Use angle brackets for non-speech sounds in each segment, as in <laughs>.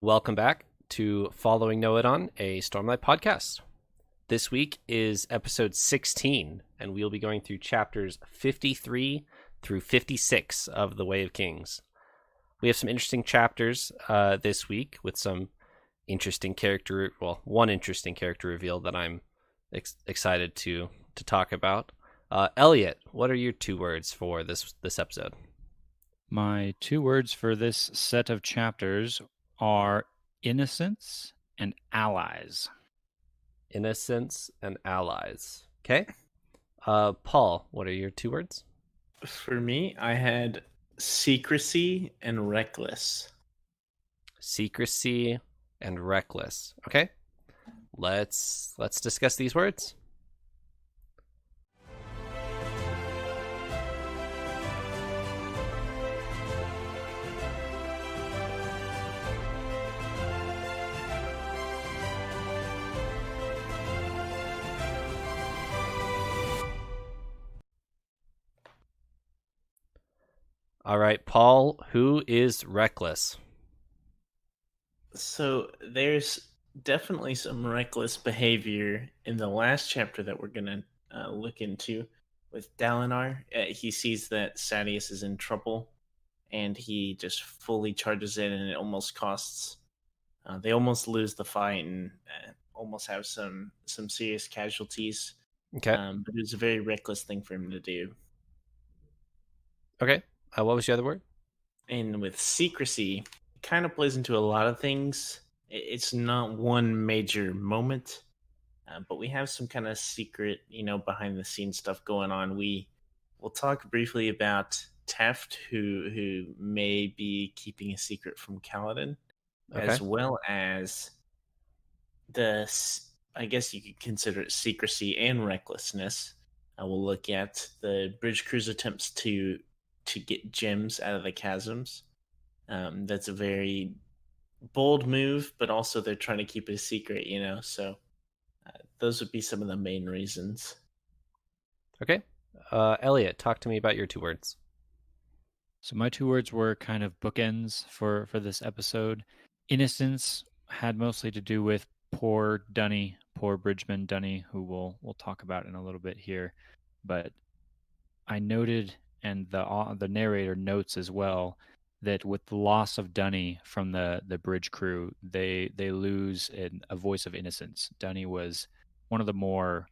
Welcome back to Following Nohadon, a Stormlight podcast. This week is episode 16, and we'll be going through chapters 53 through 56 of The Way of Kings. We have some interesting chapters uh, this week with some interesting character, well, one interesting character reveal that I'm ex- excited to to talk about. Uh, Elliot, what are your two words for this this episode? My two words for this set of chapters are innocence and allies. Innocence and allies. Okay. Uh, Paul, what are your two words? For me, I had secrecy and reckless. Secrecy and reckless. Okay. Let's let's discuss these words. All right, Paul, who is reckless? So there's definitely some reckless behavior in the last chapter that we're going to uh, look into with Dalinar. Uh, he sees that Sadeas is in trouble and he just fully charges in and it almost costs uh, they almost lose the fight and uh, almost have some some serious casualties. Okay. Um, but it was a very reckless thing for him to do. Okay. Uh, what was the other word? And with secrecy, it kind of plays into a lot of things. It's not one major moment, uh, but we have some kind of secret, you know, behind the scenes stuff going on. We will talk briefly about Teft, who who may be keeping a secret from Kaladin, okay. as well as the, I guess you could consider it secrecy and recklessness. I will look at the bridge crew's attempts to to get gems out of the chasms. Um, that's a very bold move, but also they're trying to keep it a secret, you know. So uh, those would be some of the main reasons. Okay, uh, Elliot, talk to me about your two words. So my two words were kind of bookends for for this episode. Innocence had mostly to do with poor Dunny, poor Bridgman Dunny, who we'll we'll talk about in a little bit here. But I noted, and the uh, the narrator notes as well, that with the loss of Dunny from the the bridge crew, they they lose an, a voice of innocence. Dunny was one of the more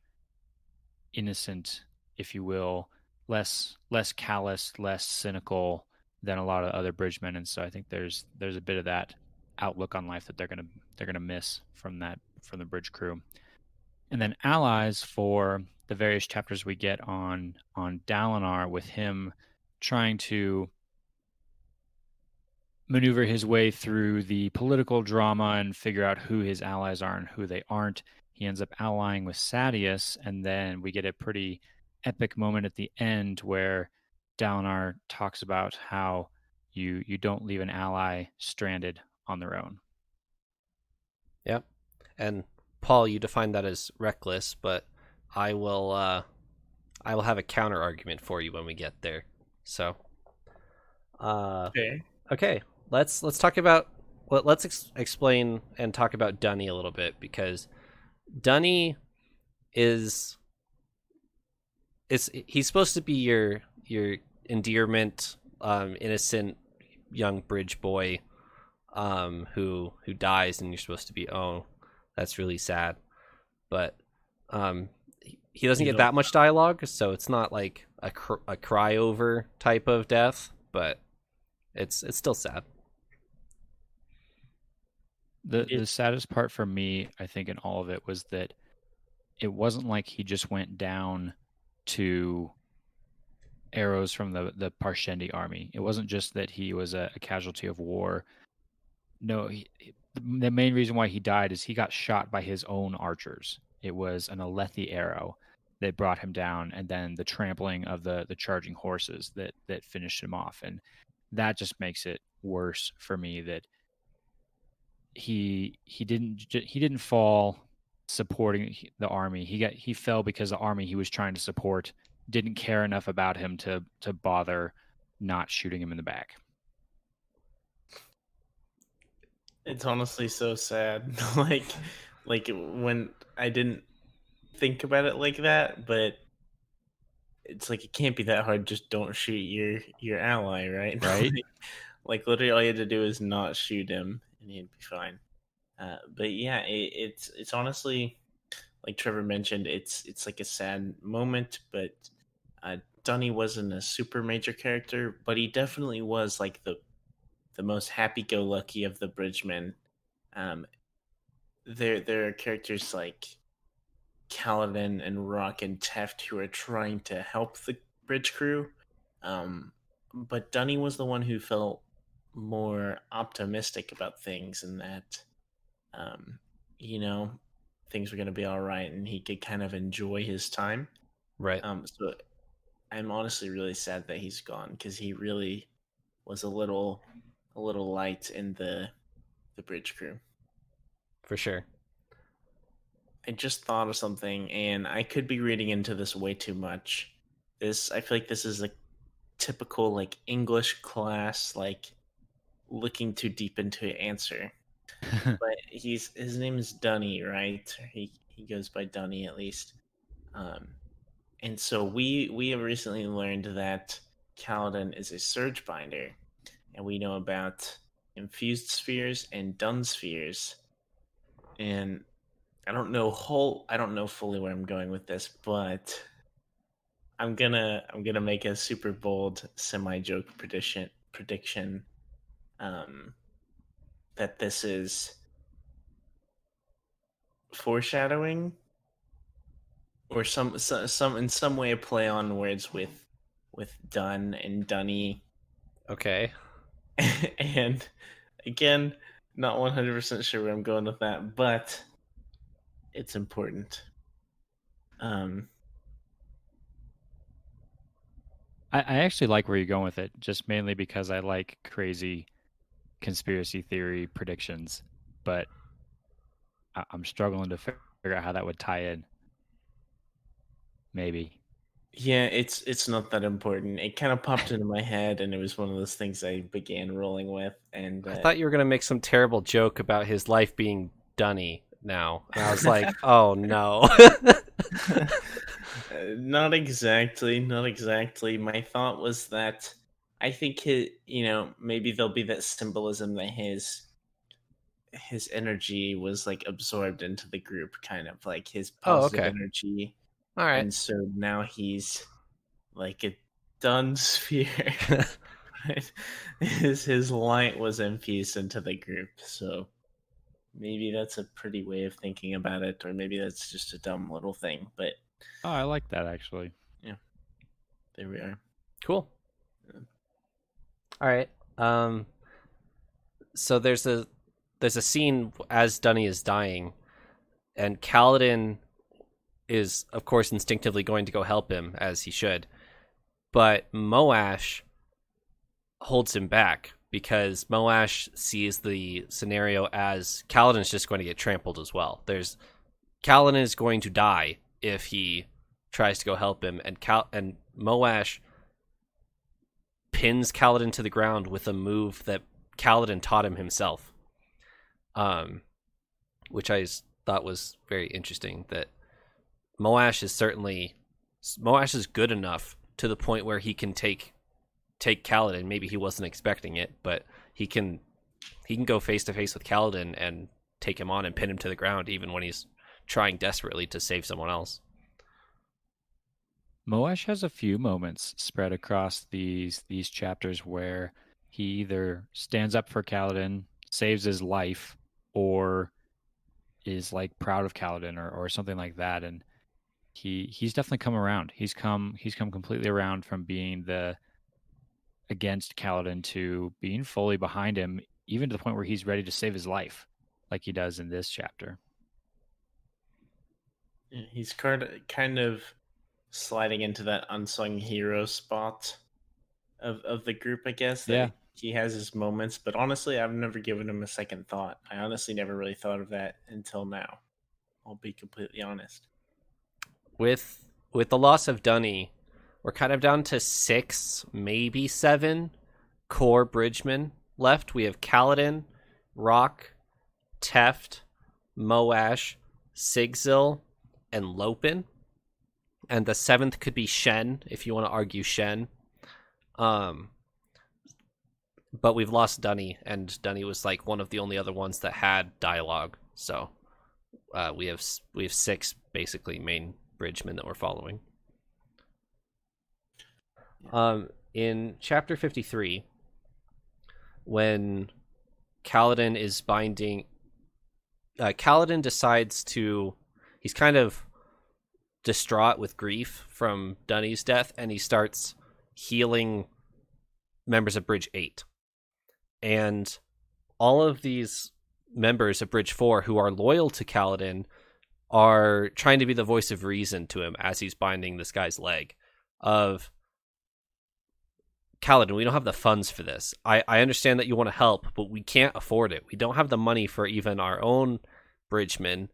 innocent, if you will, less less callous, less cynical than a lot of other bridgemen, and so I think there's there's a bit of that outlook on life that they're gonna they're gonna miss from that from the bridge crew. And then allies for the various chapters we get on on Dalinar with him trying to maneuver his way through the political drama and figure out who his allies are and who they aren't. He ends up allying with Sadeas, and then we get a pretty epic moment at the end where Dalinar talks about how you you don't leave an ally stranded on their own. Yep. And Paul, you define that as reckless, but I will uh I will have a counter argument for you when we get there. So uh okay. Okay. Let's let's talk about let, let's ex- explain and talk about Dunny a little bit because Dunny is is he's supposed to be your your endearment um innocent young bridge boy um, who who dies, and you're supposed to be oh, that's really sad. But um, he doesn't get that much dialogue, so it's not like a cr- a cry over type of death, but it's it's still sad. The the saddest part for me, I think, in all of it was that it wasn't like he just went down to arrows from the the Parshendi army. It wasn't just that he was a, a casualty of war no, he, the main reason why he died is he got shot by his own archers. It was an Alethi arrow that brought him down, and then the trampling of the the charging horses that that finished him off, and that just makes it worse for me that he he didn't he didn't fall supporting the army. He got he fell because the army he was trying to support didn't care enough about him to to bother not shooting him in the back. It's honestly so sad. <laughs> like like when I didn't think about it like that, but it's like it can't be that hard. Just don't shoot your your ally, right? <laughs> Right. like, literally, all you had to do is not shoot him, and he'd be fine. Uh, but yeah, it, it's it's honestly like Trevor mentioned, it's it's like a sad moment. But uh, Dunny wasn't a super major character, but he definitely was like the the most happy-go-lucky of the Bridgemen. Um, there there are characters like Kaladin and Rock and Teft who are trying to help the bridge crew. Um, but Dunny was the one who felt more optimistic about things and that, um, you know, things were going to be all right and he could kind of enjoy his time. Right. Um, so I'm honestly really sad that he's gone because he really was a little, a little light in the, the bridge crew. For sure. I just thought of something, and I could be reading into this way too much. This, I feel like this is a typical like English class, like looking too deep into an answer. <laughs> but he's his name is Dunny, right? He he goes by Dunny at least. Um, and so we we have recently learned that Kaladin is a surge binder, and we know about infused spheres and dun spheres. And I don't know whole I don't know fully where I'm going with this, but I'm gonna I'm gonna make a super bold semi joke prediction prediction um that this is foreshadowing or some some, some in some way a play on words with with Dunn and dunny Okay. <laughs> and again not 100% sure where i'm going with that but it's important um I, I actually like where you're going with it, just mainly because I like crazy conspiracy theory predictions, but I, I'm struggling to figure out how that would tie in. Maybe. Yeah it's it's not that important it kind of popped into my head and it was one of those things i began rolling with and uh, I thought you were gonna make some terrible joke about his life being dunny now. And I was <laughs> like, oh no. Uh, not exactly not exactly my thought was that i think his, you know maybe there'll be that symbolism that his his energy was like absorbed into the group kind of like his Oh, positive okay. energy All right. and so now he's like a dun sphere Right? <laughs> <laughs> his his light was infused into the group so maybe that's a pretty way of thinking about it or maybe that's just a dumb little thing but Oh, I like that actually. Yeah. There we are Cool. All right. Um so there's a there's a scene as Dunny is dying and Kaladin is of course instinctively going to go help him as he should. But Moash holds him back because Moash sees the scenario as Kaladin's just going to get trampled as well. There's Kaladin is going to die if he tries to go help him and Cal and Moash pins Kaladin to the ground with a move that Kaladin taught him himself. Um, which I thought was very interesting. That Moash is certainly Moash is good enough to the point where he can take take Kaladin. Maybe he wasn't expecting it, but he can he can go face to face with Kaladin and take him on and pin him to the ground, even when he's trying desperately to save someone else. Moash has a few moments spread across these these chapters where he either stands up for Kaladin, saves his life, or is like proud of Kaladin or, or something like that. And he he's definitely come around. He's come he's come completely around from being the against Kaladin to being fully behind him, even to the point where he's ready to save his life, like he does in this chapter. He's kind kind of sliding into that unsung hero spot of of the group, I guess. Yeah. he has his moments, but honestly, I've never given him a second thought. I honestly never really thought of that until now. I'll be completely honest. With with the loss of Dunny, we're kind of down to six, maybe seven core bridgemen left. We have Kaladin, Rock, Teft, Moash, Sigzil, and Lopen. And the seventh could be Shen, if you want to argue Shen. Um, but we've lost Dunny, and Dunny was like one of the only other ones that had dialogue. So uh, we have we have six basically main bridgemen that we're following. Um, in chapter fifty three, when Kaladin is binding, uh, Kaladin decides to. He's kind of distraught with grief from Dunny's death, and he starts healing members of Bridge Eight and all of these members of Bridge Four who are loyal to Kaladin are trying to be the voice of reason to him as he's binding this guy's leg. Of Kaladin, we don't have the funds for this. I, I understand that you want to help, but we can't afford it. We don't have the money for even our own bridgemen.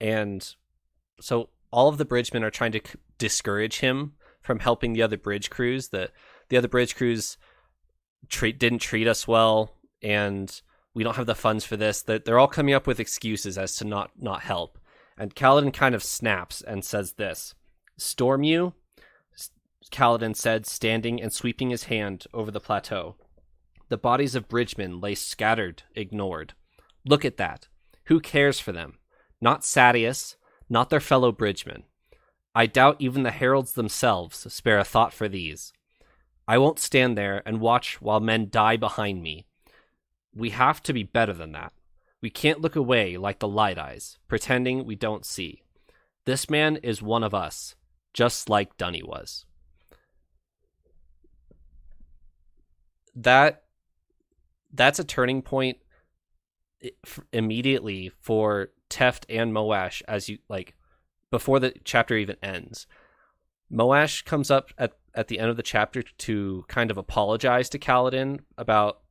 And so all of the bridgemen are trying to c- discourage him from helping the other bridge crews. The the other bridge crews treat didn't treat us well and we don't have the funds for this that they're all coming up with excuses as to not not help and Kaladin kind of snaps and says this storm you Kaladin said standing and sweeping his hand over the plateau. The bodies of bridgemen lay scattered ignored. Look at that. Who cares for them? Not Sadeas not their fellow bridgemen. I doubt even the heralds themselves spare a thought for these. I won't stand there and watch while men die behind me. We have to be better than that. We can't look away like the light eyes, pretending we don't see. This man is one of us, just like Dunny was. That that's a turning point immediately for Teft and Moash as you like before the chapter even ends. Moash comes up at at the end of the chapter to kind of apologize to Kaladin about,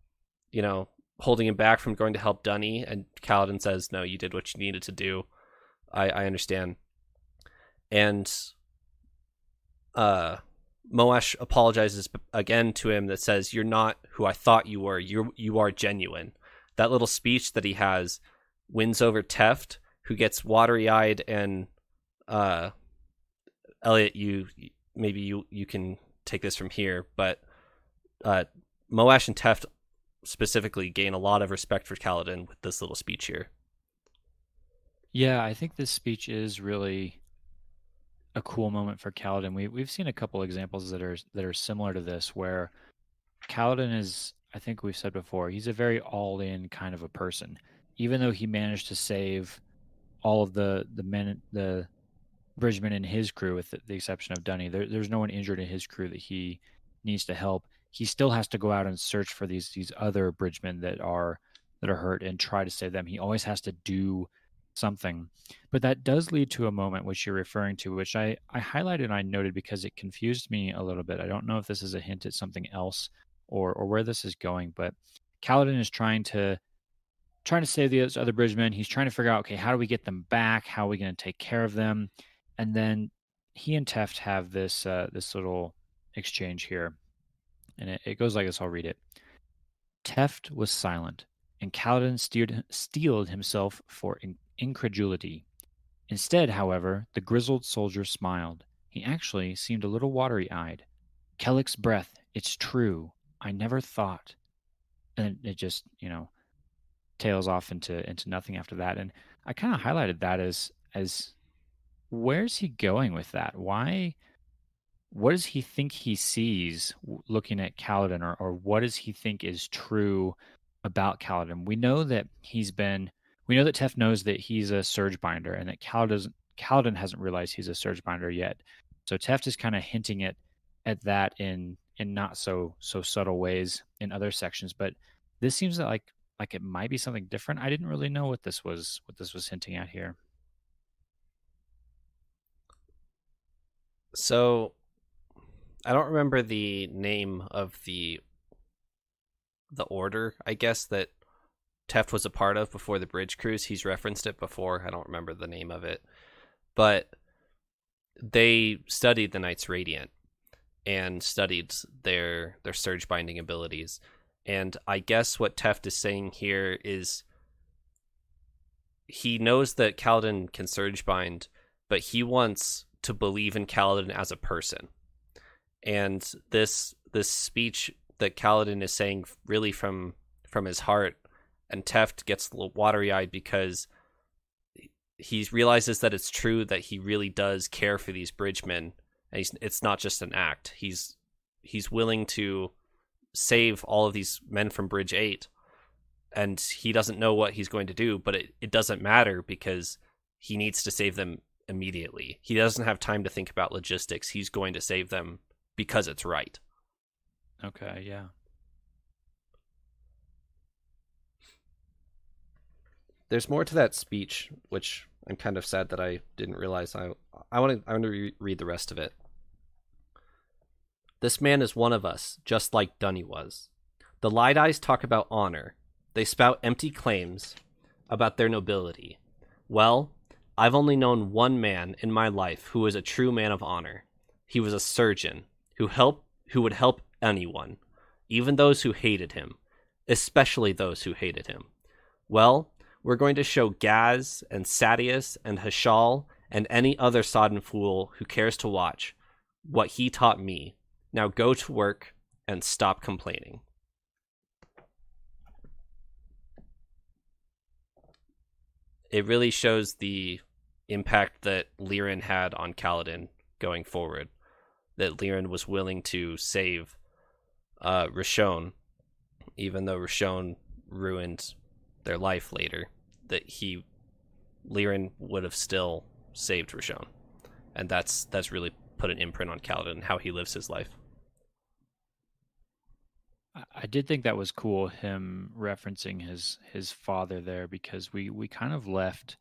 you know, holding him back from going to help Dunny, and Kaladin says, "No, you did what you needed to do. I, I understand." And uh, Moash apologizes again to him that says, "You're not who I thought you were. You you are genuine." That little speech that he has wins over Teft, who gets watery eyed and uh, Elliot, you maybe you you can take this from here, but uh, Moash and Teft specifically gain a lot of respect for Kaladin with this little speech here. Yeah, I think this speech is really a cool moment for Kaladin. We we've seen a couple examples that are that are similar to this where Kaladin is I think we've said before, he's a very all-in kind of a person. Even though he managed to save all of the the men the Bridgman and his crew, with the exception of Dunny. There, there's no one injured in his crew that he needs to help. He still has to go out and search for these these other Bridgemen that are that are hurt and try to save them. He always has to do something. But that does lead to a moment which you're referring to, which I, I highlighted and I noted because it confused me a little bit. I don't know if this is a hint at something else or or where this is going, but Kaladin is trying to trying to save the other bridgemen. He's trying to figure out, okay, how do we get them back? How are we going to take care of them? and then he and Teft have this uh, this little exchange here, and it, it goes like this. I'll read it. Teft was silent, and Kaladin steered, steeled himself for in- incredulity. Instead, however, the grizzled soldier smiled. He actually seemed a little watery eyed. Kelek's breath, it's true. I never thought. And it just, you know, tails off into into nothing after that. And I kind of highlighted that as as where's he going with that? Why? What does he think he sees looking at Kaladin, or, or what does he think is true about Kaladin? We know that he's been. We know that Teft knows that he's a surge binder, and that Kaladin, Kaladin hasn't realized he's a surge binder yet. So Teft is kind of hinting at at that in in not so so subtle ways in other sections, but this seems like like it might be something different. I didn't really know what this was what this was hinting at here. So I don't remember the name of the the order, I guess that Teft was a part of before the bridge cruise. He's referenced it before. I don't remember the name of it. But they studied the Knights Radiant and studied their their surge binding abilities. And I guess what Teft is saying here is he knows that Kaladin can surge bind, but he wants to believe in Kaladin as a person. And this this speech that Kaladin is saying really from from his heart, and Teft gets a little watery eyed because he realizes that it's true that he really does care for these bridgemen, and it's not just an act. He's he's willing to save all of these men from Bridge Eight, and he doesn't know what he's going to do, but it, it doesn't matter because he needs to save them immediately. He doesn't have time to think about logistics. He's going to save them because it's right. Okay, yeah. There's more to that speech, which I'm kind of sad that I didn't realize. I I want to I want to re- read the rest of it. This man is one of us, just like Dunny was. The light eyes talk about honor. They spout empty claims about their nobility. Well, I've only known one man in my life who was a true man of honor. He was a surgeon who helped who would help anyone, even those who hated him, especially those who hated him. Well, we're going to show Gaz and Sadeas and Hashal and any other sodden fool who cares to watch what he taught me. Now go to work and stop complaining. It really shows the impact that Lirin had on Kaladin going forward. That Lirin was willing to save uh, Roshone, even though Roshone ruined their life later, that he Lirin would have still saved Roshone, and that's that's really put an imprint on Kaladin and how he lives his life. I did think that was cool him referencing his his father there because we we kind of left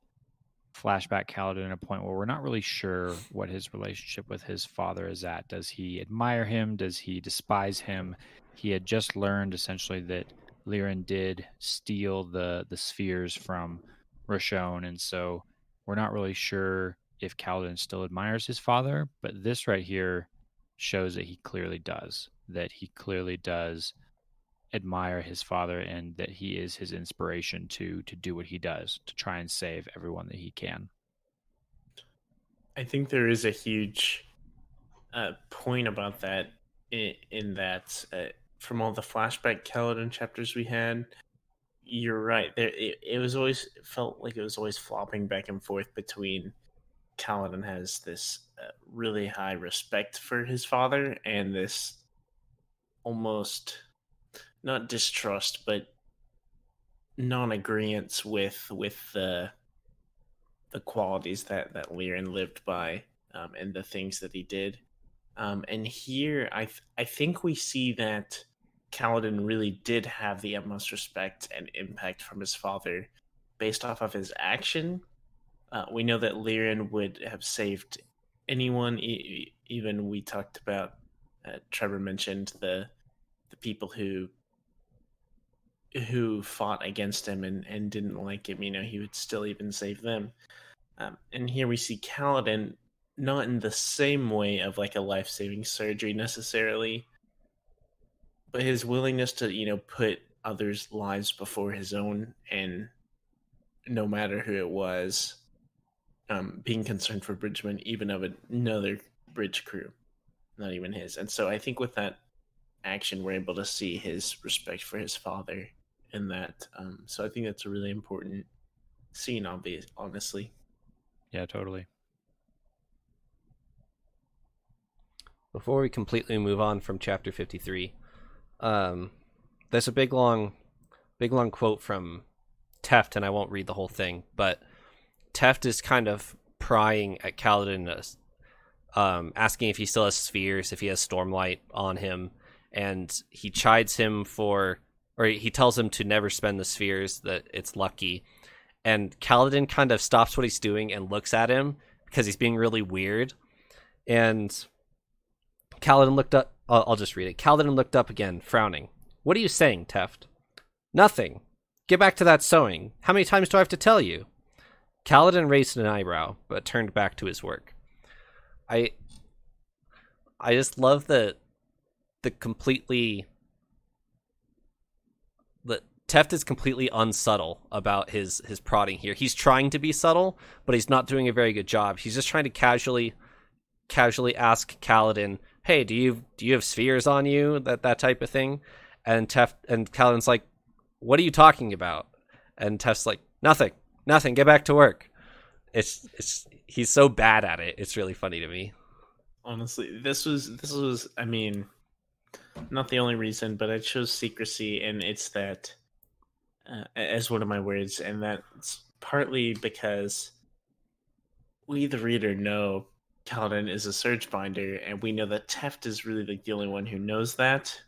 flashback Kaladin at a point where we're not really sure what his relationship with his father is at. Does he admire him? Does he despise him? He had just learned essentially that Lirin did steal the the spheres from Roshone, and so we're not really sure if Kaladin still admires his father. But this right here shows that he clearly does. That he clearly does admire his father and that he is his inspiration to to do what he does to try and save everyone that he can. I think there is a huge uh, point about that in, in that uh, from all the flashback Kaladin chapters we had, you're right. There, it, it was always it felt like it was always flopping back and forth between Kaladin has this uh, really high respect for his father and this almost not distrust, but non-agreement with with the the qualities that that Lirin lived by um, and the things that he did. Um, and here, I th- I think we see that Kaladin really did have the utmost respect and impact from his father, based off of his action. Uh, we know that Lirin would have saved anyone. E- even we talked about. Uh, Trevor mentioned the the people who who fought against him and, and didn't like him, you know, he would still even save them. Um, and here we see Kaladin not in the same way of like a life saving surgery necessarily, but his willingness to, you know, put others' lives before his own and no matter who it was, um, being concerned for Bridgman, even of another bridge crew, not even his. And so I think with that action, we're able to see his respect for his father in that. Um, so I think that's a really important scene, obvious, honestly. Yeah, totally. Before we completely move on from chapter 53, um, there's a big long, big long quote from Teft, and I won't read the whole thing, but Teft is kind of prying at Kaladin, um, asking if he still has spheres, if he has Stormlight on him, and he chides him for or he tells him to never spend the spheres that it's lucky. And Kaladin kind of stops what he's doing and looks at him because he's being really weird. And Kaladin looked up I'll, I'll just read it. Kaladin looked up again frowning. What are you saying Teft? Nothing. Get back to that sewing. How many times do I have to tell you? Kaladin raised an eyebrow but turned back to his work. I I just love the the completely Teft is completely unsubtle about his his prodding here. He's trying to be subtle, but he's not doing a very good job. He's just trying to casually casually ask Kaladin, "Hey, do you do you have spheres on you?" That that type of thing. And Teft and Kaladin's like, "What are you talking about?" And Teft's like, "Nothing, nothing. Get back to work." It's it's he's so bad at it. It's really funny to me. Honestly, this was this was. I mean, not the only reason, but I chose secrecy, and it's that uh, as one of my words, and that's partly because we, the reader, know Kaladin is a surge binder, and we know that Teft is really like the only one who knows that.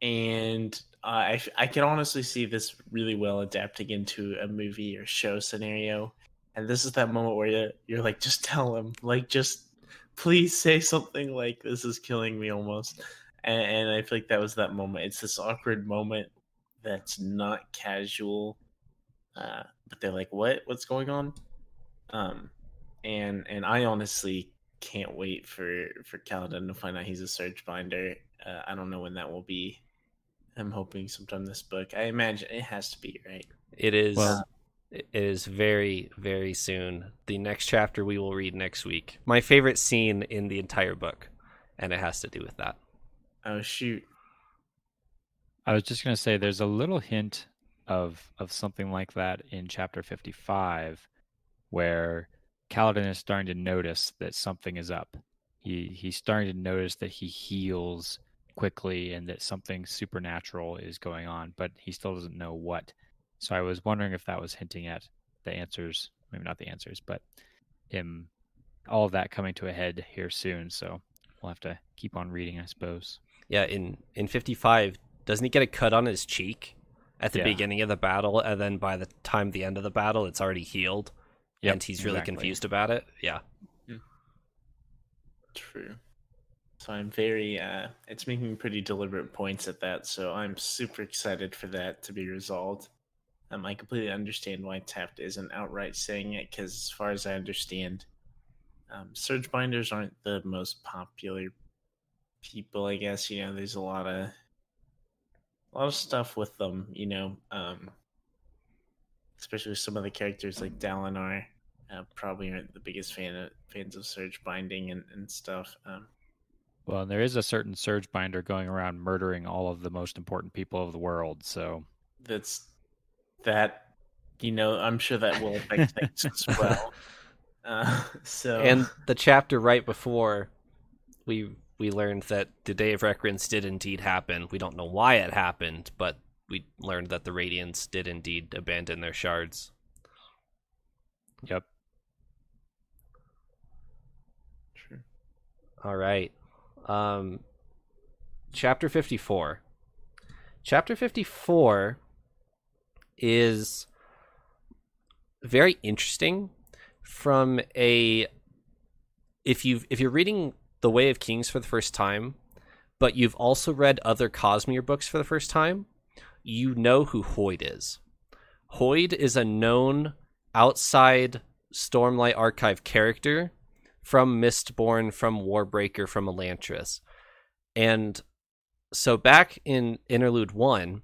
And uh, I, I can honestly see this really well adapting into a movie or show scenario. And this is that moment where you're, you're like, just tell him, like, just please say something like, this is killing me almost. And, and I feel like that was that moment. It's this awkward moment that's not casual, uh, but they're like, what? What's going on? Um, and and I honestly can't wait for for Kaladin to find out he's a surge binder. Uh, I don't know when that will be. I'm hoping sometime this book. I imagine it has to be right. It is. Well- it is very very soon. The next chapter we will read next week. My favorite scene in the entire book, and it has to do with that. Oh shoot! I was just going to say there's a little hint of of something like that in chapter 55 where Kaladin is starting to notice that something is up. He he's starting to notice that he heals quickly and that something supernatural is going on, but he still doesn't know what. So I was wondering if that was hinting at the answers, maybe not the answers, but him all of that coming to a head here soon. So we'll have to keep on reading, I suppose. Yeah, in in 55, doesn't he get a cut on his cheek at the Yeah. beginning of the battle and then by the time the end of the battle it's already healed Yep, and he's really exactly. confused about it? Yeah. True. So I'm very. uh It's making pretty deliberate points at that. So I'm super excited for that to be resolved. Um, I completely understand why Teft isn't outright saying it because, as far as I understand, um, surge binders aren't the most popular people. I guess you know there's a lot of a lot of stuff with them. You know, um, especially with some of the characters like Dalinar. Uh, probably aren't the biggest fan of, fans of surge binding and, and stuff. Um, Well, there is a certain surge binder going around murdering all of the most important people of the world. So that's that you know i'm sure that will affect things as well <laughs> uh, so And the chapter right before we we learned that the Day of Recreance did indeed happen. We don't know why it happened, but we learned that the Radiants did indeed abandon their shards. Yep. True. All right. Um chapter 54. Chapter 54 is very interesting from a if you if you're reading The Way of Kings for the first time, but you've also read other Cosmere books for the first time, you know who Hoid is. Hoid is a known outside Stormlight Archive character from Mistborn, from Warbreaker, from Elantris. And so back in Interlude 1,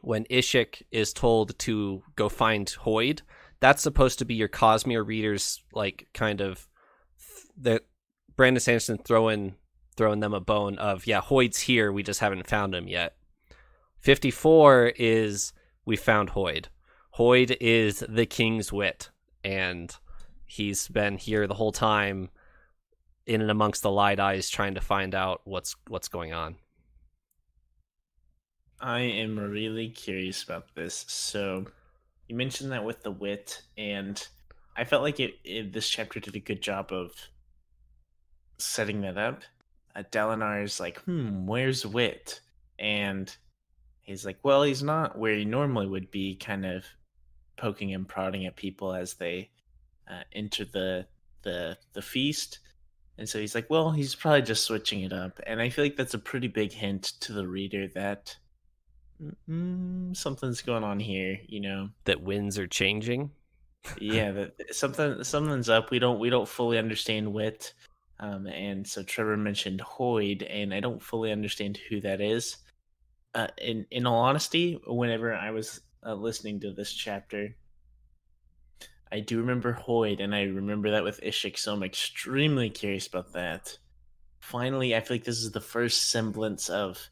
when Ishikk is told to go find Hoid, that's supposed to be your Cosmere readers, like kind of that Brandon Sanderson throwing throwing them a bone of yeah, Hoid's here, we just haven't found him yet. Fifty four is we found Hoid. Hoid is the king's wit, and he's been here the whole time in and amongst the light eyes trying to find out what's what's going on. i am really curious about this so you mentioned that with the wit and i felt like it, it this chapter did a good job of setting that up uh, Dalinar is like hmm where's wit? And he's like well he's not where he normally would be kind of poking and prodding at people as they uh, enter the the the feast. And so he's like well he's probably just switching it up. And i feel like that's a pretty big hint to the reader that mm, something's going on here you know? That winds are changing. yeah that something something's up. We don't we don't fully understand wit um and so trevor mentioned hoid and i don't fully understand who that is uh, in in all honesty, whenever I was uh, listening to this chapter, I do remember Hoid, and I remember that with Ishikk, so I'm extremely curious about that. Finally, I feel like this is the first semblance of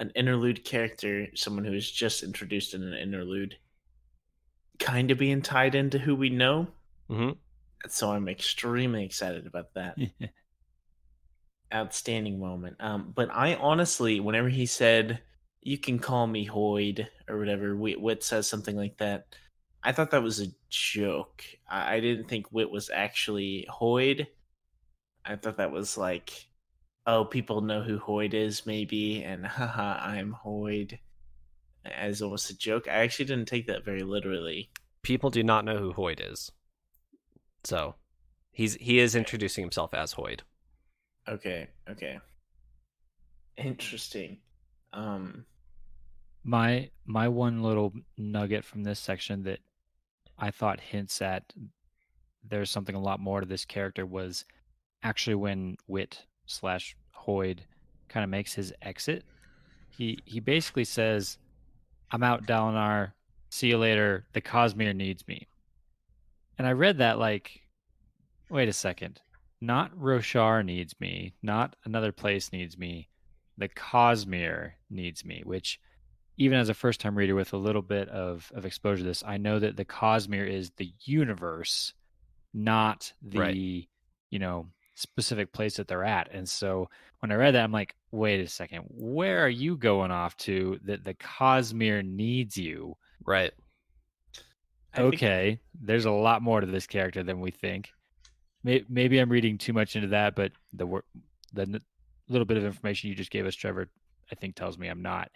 an interlude character, someone who is just introduced in an interlude, kind of being tied into who we know. hmm So I'm extremely excited about that. <laughs> Outstanding moment. Um, but I honestly, whenever he said, "You can call me Hoid" or whatever, Wit, Wit says something like that. I thought that was a joke. I, I didn't think Wit was actually Hoid. I thought that was like, oh, people know who Hoid is, maybe, and <laughs> haha, I'm Hoid, as almost a joke. I actually didn't take that very literally. People do not know who Hoid is, so he's he is introducing himself as Hoid. Okay, okay. Interesting. Um, my my one little nugget from this section that I thought hints at there's something a lot more to this character was actually when Wit slash Hoid kind of makes his exit. He he basically says, "I'm out, Dalinar. See you later. The Cosmere needs me." And I read that like, wait a second. Not Roshar needs me. Not another place needs me. The Cosmere needs me, which even as a first time reader with a little bit of, of exposure to this, I know that the Cosmere is the universe, not the, Right. you know, specific place that they're at. And so when I read that, I'm like, wait a second, where are you going off to that the Cosmere needs you? Right. I think- okay, there's a lot more to this character than we think. Maybe I'm reading too much into that, but the wor- the little bit of information you just gave us, Trevor, I think tells me I'm not.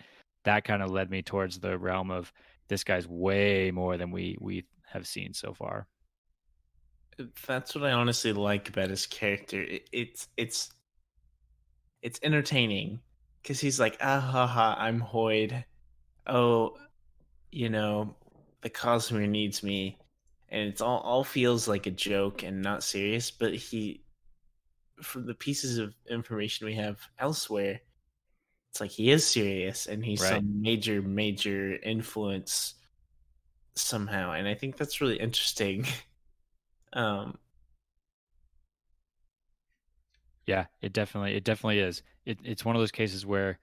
That kind of led me towards the realm of this guy's way more than we we have seen so far. That's what I honestly like about his character. It, it's it's it's entertaining because he's like, ah ha ha, I'm Hoid. Oh, you know, the Cosmere needs me, and it's all all feels like a joke and not serious. But he, from the pieces of information we have elsewhere, it's like he is serious and he's Right. some major major influence somehow, and I think that's really interesting. <laughs> Um, Yeah, it definitely it definitely is. It, it's one of those cases where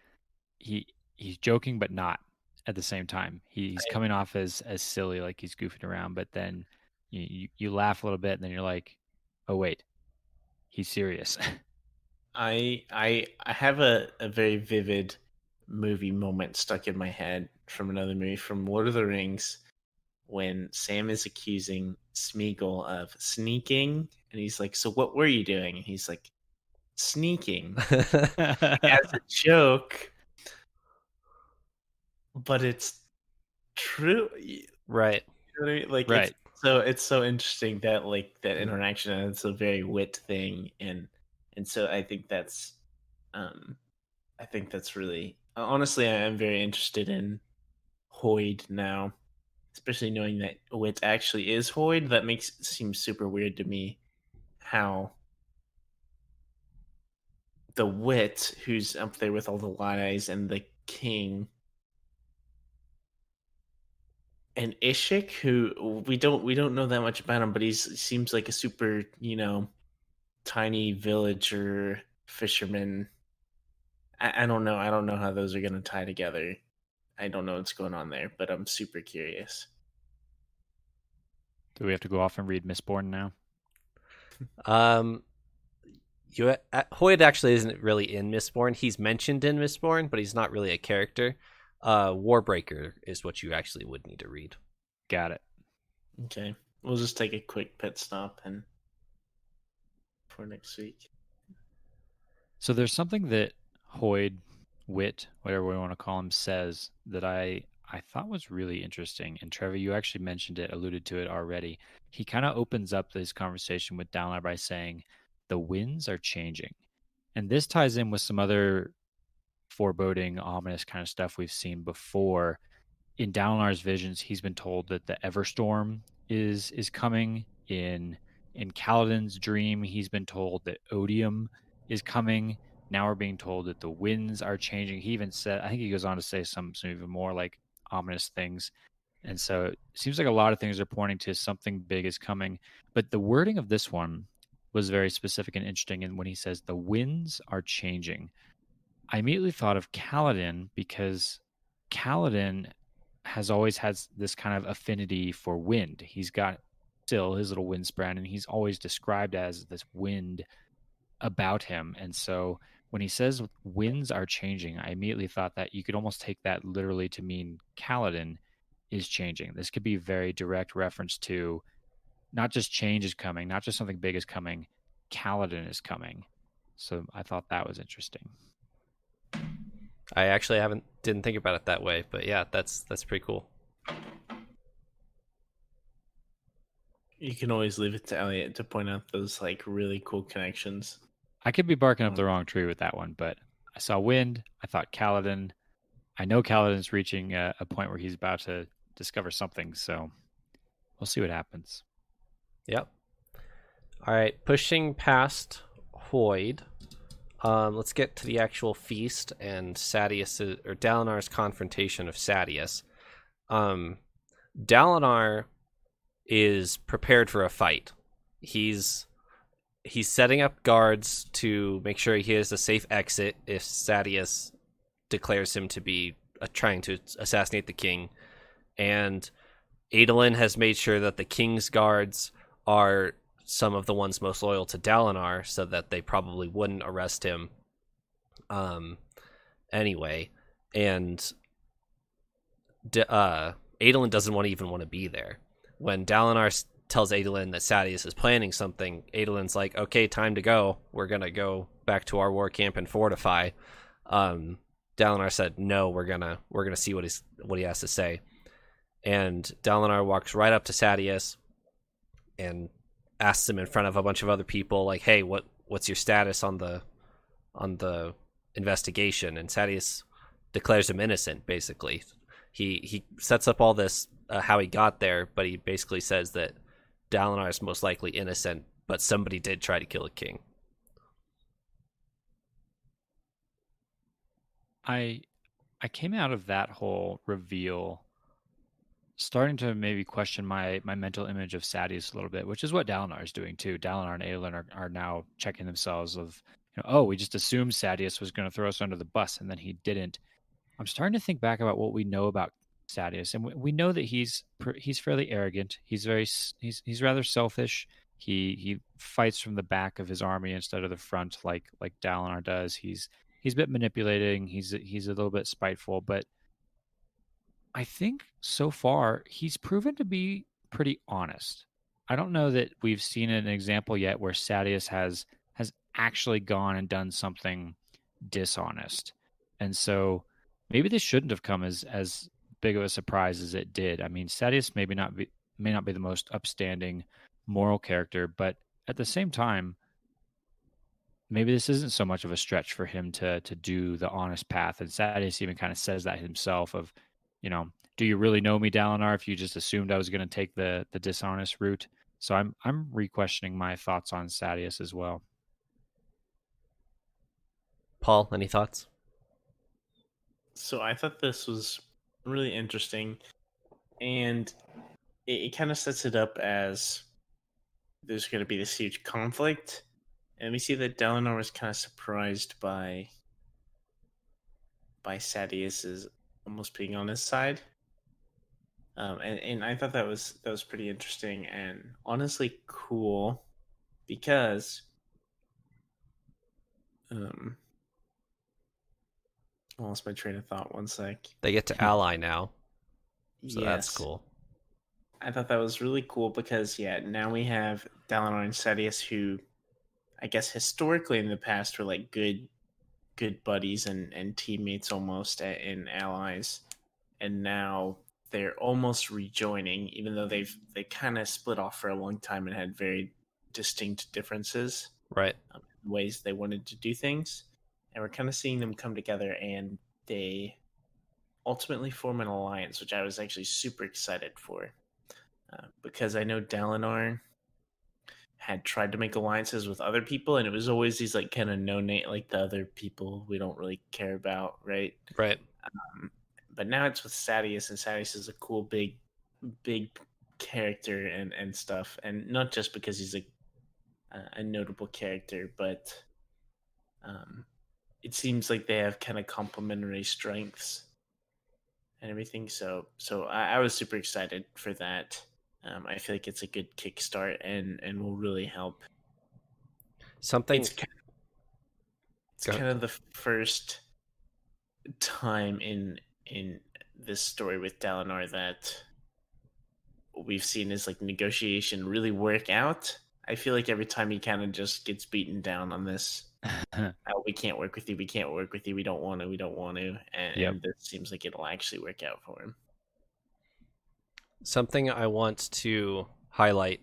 he he's joking but not at the same time. He's Right. coming off as as silly, like he's goofing around, but then you, you you laugh a little bit, and then you're like, oh wait, he's serious. <laughs> I I I have a, a very vivid movie moment stuck in my head from another movie from Lord of the Rings when Sam is accusing Smeagol of sneaking and he's like, So what were you doing? And he's like, Sneaking <laughs> as a joke. But it's true. You right. know what I mean? Like Right. it's, so it's so interesting that like that interaction and it's a very wit thing and and so I think that's um I think that's really honestly I am very interested in Hoid now. Especially knowing that Wit actually is Hoid, that makes it seem super weird to me how the wit who's up there with all the lies and the king and Ishikk, who we don't we don't know that much about him, but he seems like a super you know tiny villager fisherman. I, I don't know. I don't know how those are going to tie together. I don't know what's going on there, but I'm super curious. Do we have to go off and read Mistborn now? <laughs> Um, you uh, Hoid actually isn't really in Mistborn. He's mentioned in Mistborn, but he's not really a character. Uh, Warbreaker is what you actually would need to read. Got it. Okay, we'll just take a quick pit stop and for next week. So there's something that Hoid, Wit, whatever we want to call him, says that I I thought was really interesting. And Trevor, you actually mentioned it, alluded to it already. He kind of opens up this conversation with Dalinar by saying the winds are changing, and this ties in with some other foreboding, ominous kind of stuff we've seen before. In Dalinar's visions, he's been told that the Everstorm is is coming. In in Kaladin's dream, he's been told that Odium is coming. Now we're being told that the winds are changing. He even said, I think he goes on to say some some even more like ominous things. And so it seems like a lot of things are pointing to something big is coming. But the wording of this one was very specific and interesting. And when he says the winds are changing, I immediately thought of Kaladin because Kaladin has always had this kind of affinity for wind. He's got still his little windspren, and he's always described as this wind about him. And so when he says winds are changing, I immediately thought that you could almost take that literally to mean Kaladin is changing. This could be a very direct reference to not just change is coming, not just something big is coming, Kaladin is coming. So I thought that was interesting. I actually haven't didn't think about it that way, but yeah, that's that's pretty cool. You can always leave it to Elliot to point out those like really cool connections. I could be barking up um, the wrong tree with that one, but I saw wind. I thought Kaladin. I know Kaladin's reaching a, a point where he's about to discover something, so we'll see what happens. Yep. All right, pushing past Hoid. Um, let's get to the actual feast and Sadeas or Dalinar's confrontation of Sadeas. Um, Dalinar is prepared for a fight. He's he's setting up guards to make sure he has a safe exit if Sadeas declares him to be uh, trying to assassinate the king, and Adolin has made sure that the king's guards are some of the ones most loyal to Dalinar, so that they probably wouldn't arrest him. Um, anyway, and uh, Adolin doesn't want to even want to be there. When Dalinar tells Adolin that Sadeas is planning something, Adolin's like, "Okay, time to go. We're gonna go back to our war camp and fortify." Um, Dalinar said, "No, we're gonna we're gonna see what he's what he has to say." And Dalinar walks right up to Sadeas and asks him in front of a bunch of other people, like, "Hey, what what's your status on the on the investigation?" And Sadeas declares him innocent. Basically, he he sets up all this uh, how he got there, but he basically says that Dalinar is most likely innocent, but somebody did try to kill a king. I I came out of that whole reveal starting to maybe question my my mental image of Sadeas a little bit, which is what Dalinar is doing too. Dalinar and Adolin are, are now checking themselves of, you know, oh, we just assumed Sadeas was going to throw us under the bus, and then he didn't. I'm starting to think back about what we know about Sadeas, and we, we know that he's he's fairly arrogant. He's very he's he's rather selfish. He he fights from the back of his army instead of the front, like like Dalinar does. He's he's a bit manipulating. He's he's a little bit spiteful, but I think so far he's proven to be pretty honest. I don't know that we've seen an example yet where Sadeas has has actually gone and done something dishonest. And so maybe this shouldn't have come as as big of a surprise as it did. I mean, Sadeas maybe not be may not be the most upstanding moral character, but at the same time, maybe this isn't so much of a stretch for him to to do the honest path. And Sadeas even kind of says that himself of you know, do you really know me, Dalinar? If you just assumed I was going to take the the dishonest route, so I'm I'm re-questioning my thoughts on Sadeas as well. Paul, any thoughts? So I thought this was really interesting, and it, it kind of sets it up as there's going to be this huge conflict, and we see that Dalinar was kind of surprised by by Sadeas's almost being on his side. Um, and, and I thought that was that was pretty interesting and honestly cool because um I lost my train of thought one sec. They get to <laughs> ally now. So yes. that's cool. I thought that was really cool because yeah, now we have Dalinar and Sadeas who I guess historically in the past were like good good buddies and, and teammates almost and allies, and now they're almost rejoining, even though they've they kind of split off for a long time and had very distinct differences, right? Um, ways they wanted to do things, and we're kind of seeing them come together, and they ultimately form an alliance, which I was actually super excited for, uh, because I know Dalinar had tried to make alliances with other people, and it was always these like kind of no name, like the other people we don't really care about, right? Right. Um, but now it's with Sadeas, and Sadeas is a cool big, big character and and stuff, and not just because he's a a notable character, but um, it seems like they have kind of complementary strengths and everything. So so I, I was super excited for that. Um, I feel like it's a good kickstart and and will really help. Something. It's kind of, it's kind of the first time in in this story with Dalinar that we've seen his like negotiation really work out. I feel like every time he kind of just gets beaten down on this, <laughs> oh, we can't work with you, we can't work with you, we don't want to, we don't want to, and, yep. and this seems like it'll actually work out for him. Something I want to highlight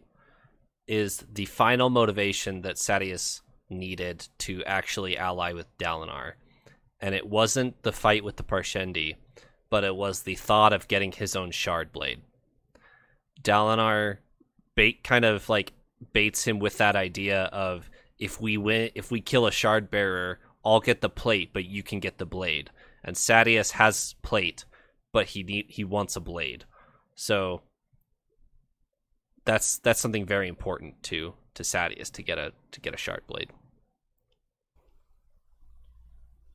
is the final motivation that Sadeas needed to actually ally with Dalinar. And it wasn't the fight with the Parshendi, but it was the thought of getting his own shard blade. Dalinar bait kind of like baits him with that idea of if we win if we kill a shard bearer, I'll get the plate, but you can get the blade. And Sadeas has plate, but he need, he wants a blade. So that's that's something very important to to Sadeas to get a to get a shard blade.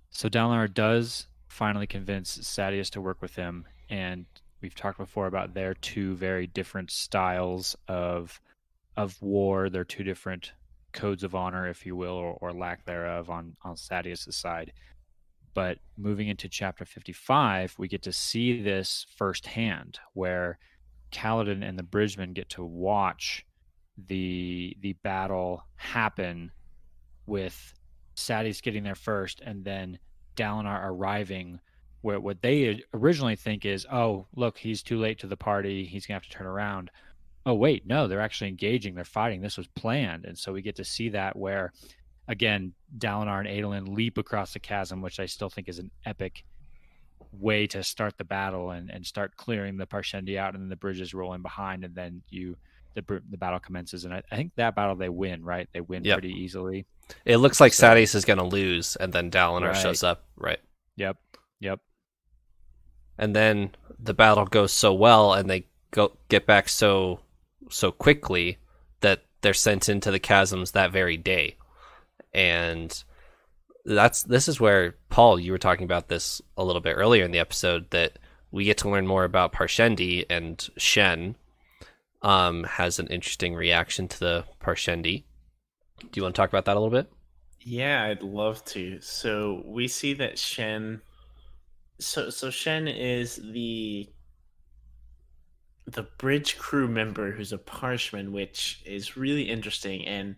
So Dalinar does finally convince Sadeas to work with him, and we've talked before about their two very different styles of of war. They're two different codes of honor, if you will, or, or lack thereof on on Sadeas' side. But moving into chapter 55, we get to see this firsthand, where Kaladin and the Bridgemen get to watch the the battle happen with Sadeas getting there first and then Dalinar arriving where what they originally think is, oh, look, he's too late to the party. He's going to have to turn around. Oh, wait, no, they're actually engaging. They're fighting. This was planned. And so we get to see that where, again, Dalinar and Adolin leap across the chasm, which I still think is an epic way to start the battle and, and start clearing the Parshendi out, and then the bridges roll in behind, and then you the the battle commences. And I, I think that battle they win, right? They win yep. pretty easily. It looks like so, Sadeas is going to lose, and then Dalinar right. shows up, right? Yep, yep. And then the battle goes so well, and they go get back so so quickly that they're sent into the chasms that very day, and that's this is where Paul, you were talking about this a little bit earlier in the episode that we get to learn more about Parshendi and Shen um, has an interesting reaction to the Parshendi. Do you want to talk about that a little bit? Yeah, I'd love to. So we see that Shen so so Shen is the the bridge crew member who's a Parshman, which is really interesting and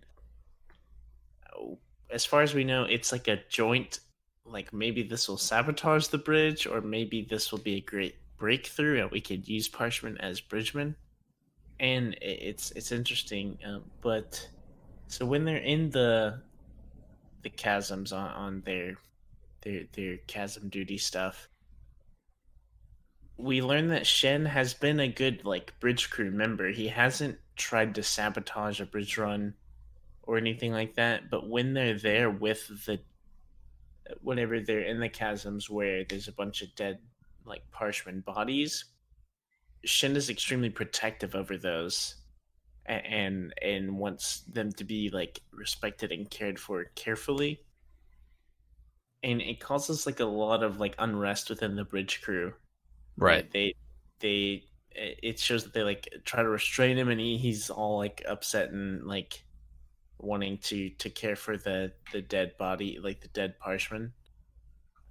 as far as we know, it's like a joint. Like maybe this will sabotage the bridge, or maybe this will be a great breakthrough, and we could use Parshmen as bridgemen. And it's it's interesting, um, but so when they're in the the chasms on, on their their their chasm duty stuff, we learn that Shen has been a good like bridge crew member. He hasn't tried to sabotage a bridge run or anything like that. But when they're there with the, whenever they're in the chasms where there's a bunch of dead, like Parshman bodies, Shen is extremely protective over those, and and wants them to be like respected and cared for carefully. And it causes like a lot of like unrest within the bridge crew. Right. They they it shows that they like try to restrain him and he, he's all like upset and like wanting to to care for the the dead body, like the dead Parshman.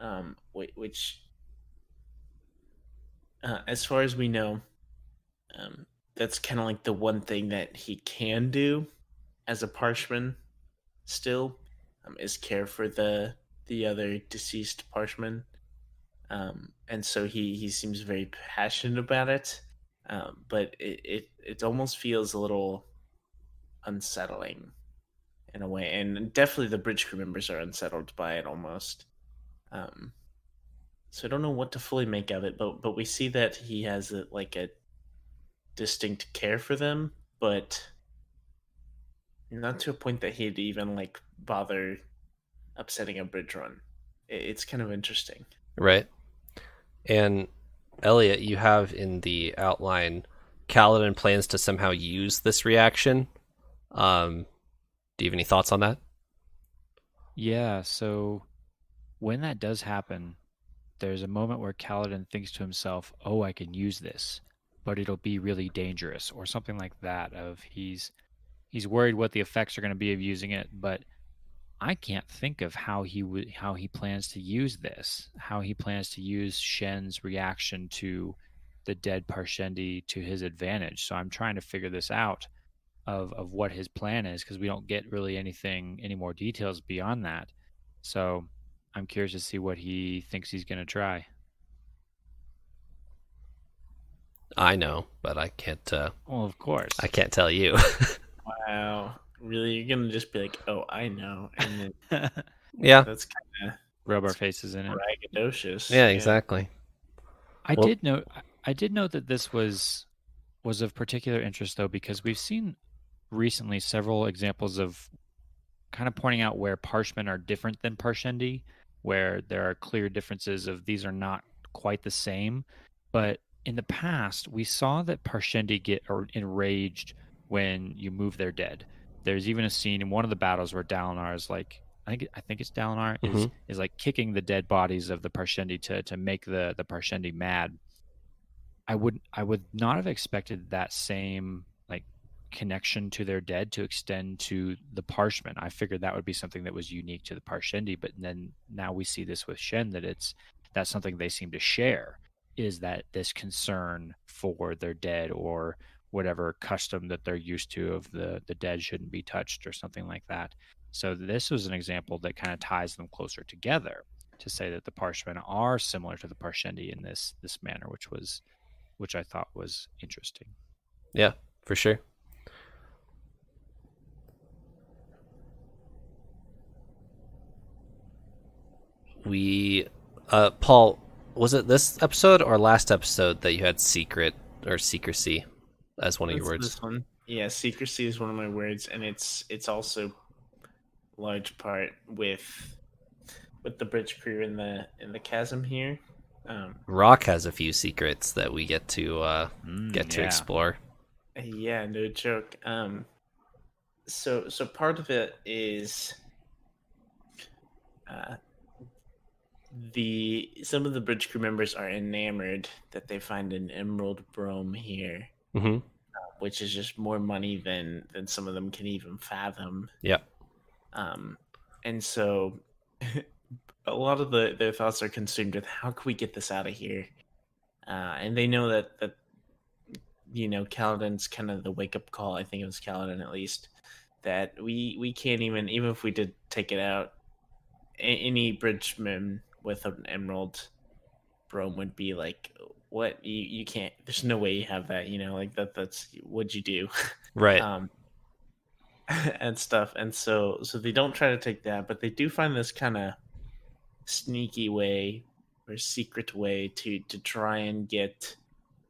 Um, which, uh, as far as we know, um, that's kind of like the one thing that he can do as a Parshman. Still, um, is care for the the other deceased Parshman. Um, and so he he seems very passionate about it. Um, but it, it it almost feels a little unsettling in a way, and definitely the bridge crew members are unsettled by it almost. Um, so I don't know what to fully make of it, but but we see that he has a, like a distinct care for them, but not to a point that he'd even like bother upsetting a bridge run. It's kind of interesting. Right. And Elliot, you have in the outline Kaladin plans to somehow use this reaction. Um, do you have any thoughts on that? Yeah, so when that does happen, there's a moment where Kaladin thinks to himself, "Oh, I can use this, but it'll be really dangerous," or something like that. Of he's he's worried what the effects are going to be of using it, but I can't think of how he would how he plans to use this, how he plans to use Shen's reaction to the dead Parshendi to his advantage. So I'm trying to figure this out of of what his plan is because we don't get really anything any more details beyond that. So I'm curious to see what he thinks he's going to try. I know, but I can't. Uh, well, of course, I can't tell you. <laughs> wow, really? You're gonna just be like, "Oh, I know," and then <laughs> yeah, that's kind of rub our faces in it. Braggadocious. Yeah, exactly. I well, did note. I did note that this was was of particular interest though because we've seen recently several examples of kind of pointing out where parshmen are different than parshendi, where there are clear differences of these are not quite the same. But in the past, we saw that parshendi get enraged when you move their dead. There's even a scene in one of the battles where Dalinar is like, I think I think it's Dalinar mm-hmm. is is like kicking the dead bodies of the Parshendi to to make the the Parshendi mad. I would I would not have expected that same connection to their dead to extend to the Parshmen. I figured that would be something that was unique to the Parshendi, but then now we see this with Shen that it's that's something they seem to share is that this concern for their dead or whatever custom that they're used to of the the dead shouldn't be touched or something like that. So this was an example that kind of ties them closer together to say that the Parshmen are similar to the Parshendi in this this manner, which was which I thought was interesting. Yeah, for sure. We uh Paul, was it this episode or last episode that you had secret or secrecy as one of That's your words? This one. Yeah, secrecy is one of my words and it's it's also large part with with the bridge crew in the in the chasm here. Um, Rock has a few secrets that we get to uh, mm, get to yeah. explore. Yeah, no joke. Um, so so part of it is uh, the some of the bridge crew members are enamored that they find an emerald broam here, mm-hmm. uh, which is just more money than than some of them can even fathom. Yeah. Um, and so <laughs> a lot of the their thoughts are consumed with how can we get this out of here, uh, and they know that that you know Kaladin's kind of the wake up call. I think it was Kaladin at least that we we can't even even if we did take it out, any bridgeman with an emerald broam would be like what you you can't there's no way you have that you know like that that's what'd you do? <laughs> Right. Um <laughs> and stuff. And so so they don't try to take that, but they do find this kind of sneaky way or secret way to to try and get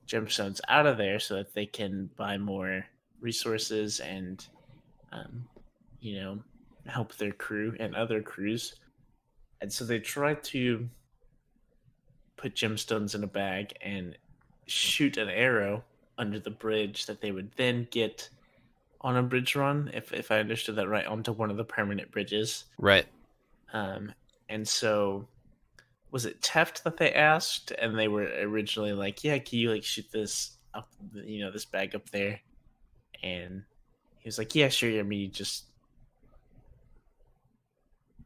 gemstones out of there so that they can buy more resources and um, you know help their crew and other crews and so they try to put gemstones in a bag and shoot an arrow under the bridge that they would then get on a bridge run, if if I understood that right, onto one of the permanent bridges. Right. Um, and so was it Teft that they asked, and they were originally like, "Yeah, can you like shoot this up, you know, this bag up there?" And he was like, "Yeah, sure." I mean, you just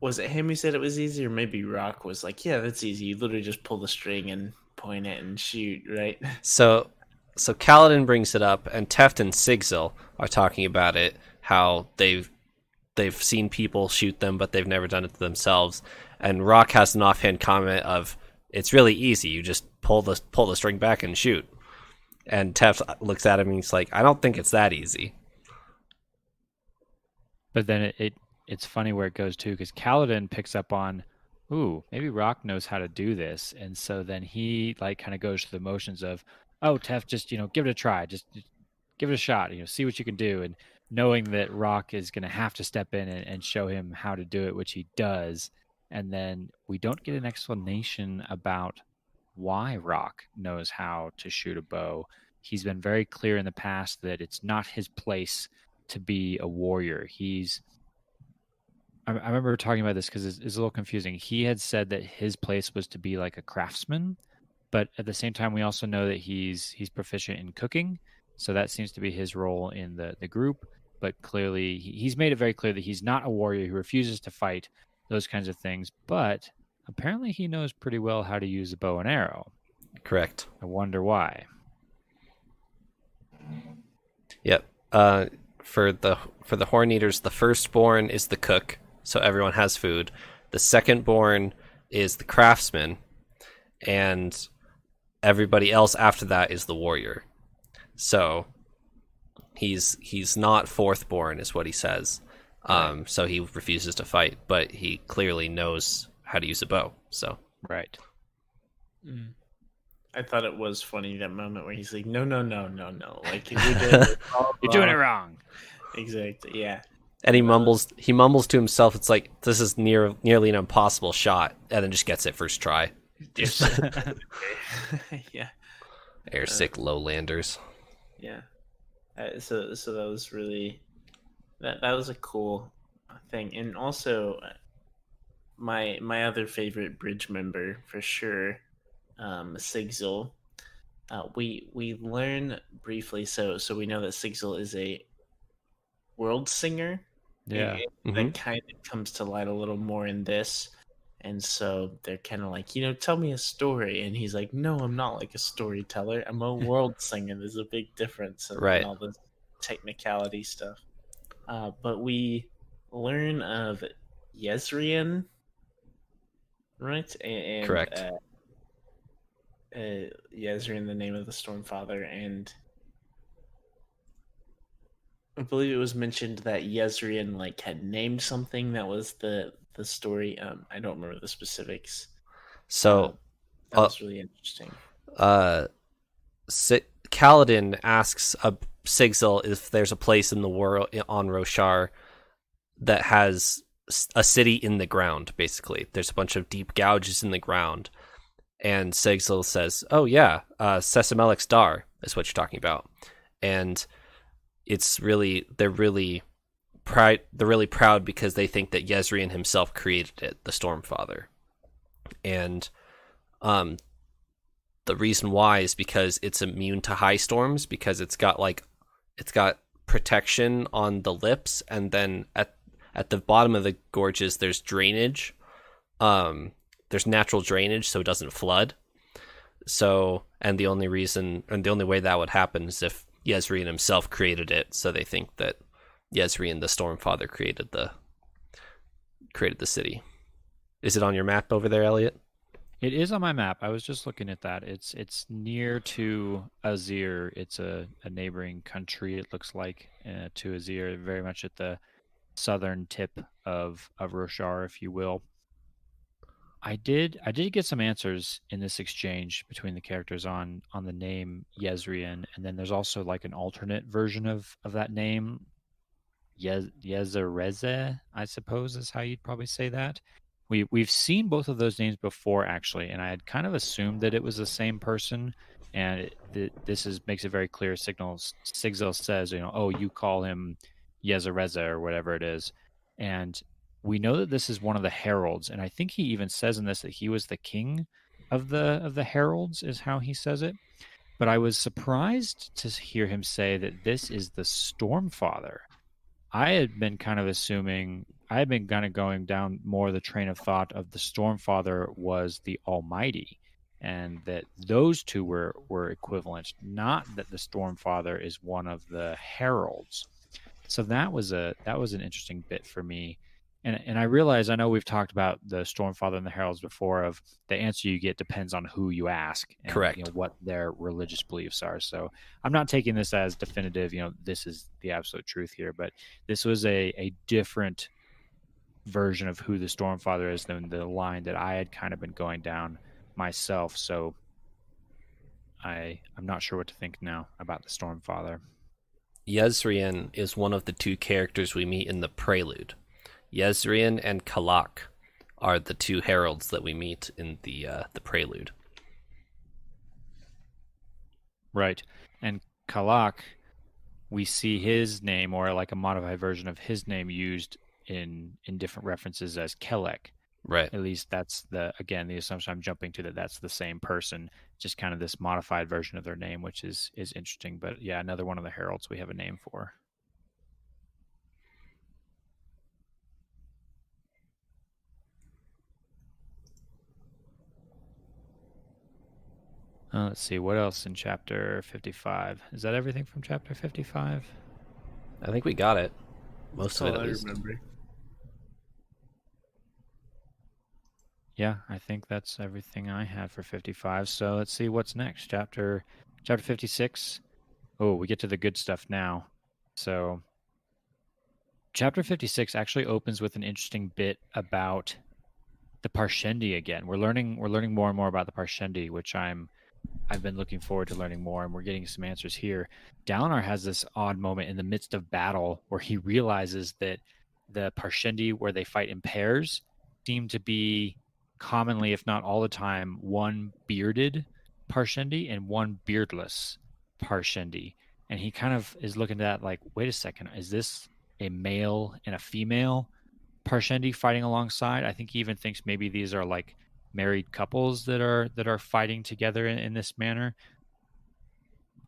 was it him who said it was easy, or maybe Rock was like, "Yeah, that's easy. You literally just pull the string and point it and shoot." Right. <laughs> So so Kaladin brings it up, and Teft and Sigzil are talking about it. How they've they've seen people shoot them, but they've never done it to themselves. And Rock has an offhand comment of, "It's really easy. You just pull the pull the string back and shoot." And Teft looks at him and he's like, "I don't think it's that easy." But then it, it it's funny where it goes too, because Kaladin picks up on, "Ooh, maybe Rock knows how to do this," and so then he like kind of goes through the motions of, oh, Teft, just you know, give it a try. Just, just give it a shot. You know, see what you can do. And knowing that Rock is going to have to step in and, and show him how to do it, which he does. And then we don't get an explanation about why Rock knows how to shoot a bow. He's been very clear in the past that it's not his place to be a warrior. He's I, I remember talking about this because it's, it's, a little confusing. He had said that his place was to be like a craftsman, but at the same time, we also know that he's he's proficient in cooking, so that seems to be his role in the the group. But clearly, he's made it very clear that he's not a warrior who refuses to fight those kinds of things. But apparently, he knows pretty well how to use a bow and arrow. Correct. I wonder why. Yep. Uh, for the for the horn eaters, the firstborn is the cook, so everyone has food. The second born is the craftsman, and everybody else after that is the warrior. So he's he's not fourth born, is what he says. Um, so he refuses to fight, but he clearly knows how to use a bow. So right. Mm. I thought it was funny that moment where he's like, "No, no, no, no, no! Like you're doing, <laughs> you're doing it wrong." Exactly. Yeah and he mumbles he mumbles to himself it's like this is near nearly an impossible shot and then just gets it first try. <laughs> <laughs> Yeah. Air sick uh, lowlanders. yeah. Uh, so so that was really that that was a cool thing. And also uh, my my other favorite bridge member for sure um sigzil. Uh, we we learn briefly so so we know that sigzil is a world singer yeah. Mm-hmm. That kind of comes to light a little more in this. And so they're kind of like, you know, tell me a story. And he's like, no, I'm not like a storyteller. I'm a <laughs> world singer. There's a big difference in right. all the technicality stuff. Uh, but we learn of Jezrien, right? And, Correct. Uh, uh, Jezrien, the name of the Stormfather, and I believe it was mentioned that Jezrien like had named something that was the the story. Um, I don't remember the specifics. So uh, that was really interesting. Uh, S- Kaladin asks a uh, Sigzil if there's a place in the world on Roshar that has a city in the ground. Basically, there's a bunch of deep gouges in the ground, and Sigzil says, "Oh yeah, uh, Sesemalex Dar is what you're talking about," and it's really they're really proud they're really proud because they think that Jezrien himself created it, the Stormfather. And um the reason why is because it's immune to high storms because it's got like it's got protection on the lips and then at at the bottom of the gorges there's drainage. Um there's natural drainage so it doesn't flood. So and the only reason and the only way that would happen is if Jezrien himself created it, so they think that Jezrien, the Stormfather, created the created the city. Is it on your map over there, Elliot? It is on my map. I was just looking at that. It's it's near to Azir. It's a, a neighboring country. It looks like uh, to Azir, very much at the southern tip of of Roshar, if you will. I did I did get some answers in this exchange between the characters on on the name Jezrien, and then there's also like an alternate version of of that name, Yez Yezereze, I suppose is how you'd probably say that. We we've seen both of those names before actually, and I had kind of assumed that it was the same person. And it, it, this is makes it very clear. Signals Sigzil says, you know, oh, you call him Yezereze or whatever it is, and we know that this is one of the heralds, and I think he even says in this that he was the king of the of the heralds, is how he says it. But I was surprised to hear him say that this is the Stormfather. I had been kind of assuming I had been kind of going down more the train of thought of the Stormfather was the Almighty, and that those two were were equivalent, not that the Stormfather is one of the heralds. So that was a that was an interesting bit for me and and I realize I know we've talked about the Stormfather and the Heralds before. Of the answer you get depends on who you ask, and, correct? You know, what their religious beliefs are. So I'm not taking this as definitive. You know, this is the absolute truth here, but this was a a different version of who the Stormfather is than the line that I had kind of been going down myself. So I I'm not sure what to think now about the Stormfather. Yezrian is one of the two characters we meet in the prelude. Yezrian and Kalak are the two heralds that we meet in the uh, the prelude. Right. And Kalak, we see his name or like a modified version of his name used in in different references as Kelek. Right. At least that's the again the assumption I'm jumping to that that's the same person, just kind of this modified version of their name, which is is interesting. But yeah, another one of the heralds we have a name for. Uh, let's see what else in chapter 55. Is that everything from chapter 55? I think we got it. Most of it, all at I least. remember. Yeah, I think that's everything I had for 55. So let's see what's next. Chapter chapter 56. Oh, we get to the good stuff now. So chapter 56 actually opens with an interesting bit about the Parshendi again. We're learning we're learning more and more about the Parshendi, which I'm I've been looking forward to learning more and we're getting some answers here. Dalinar has this odd moment in the midst of battle where he realizes that the Parshendi where they fight in pairs seem to be commonly, if not all the time, one bearded Parshendi and one beardless Parshendi. And he kind of is looking at that like, wait a second, is this a male and a female Parshendi fighting alongside? I think he even thinks maybe these are like married couples that are that are fighting together in, in this manner.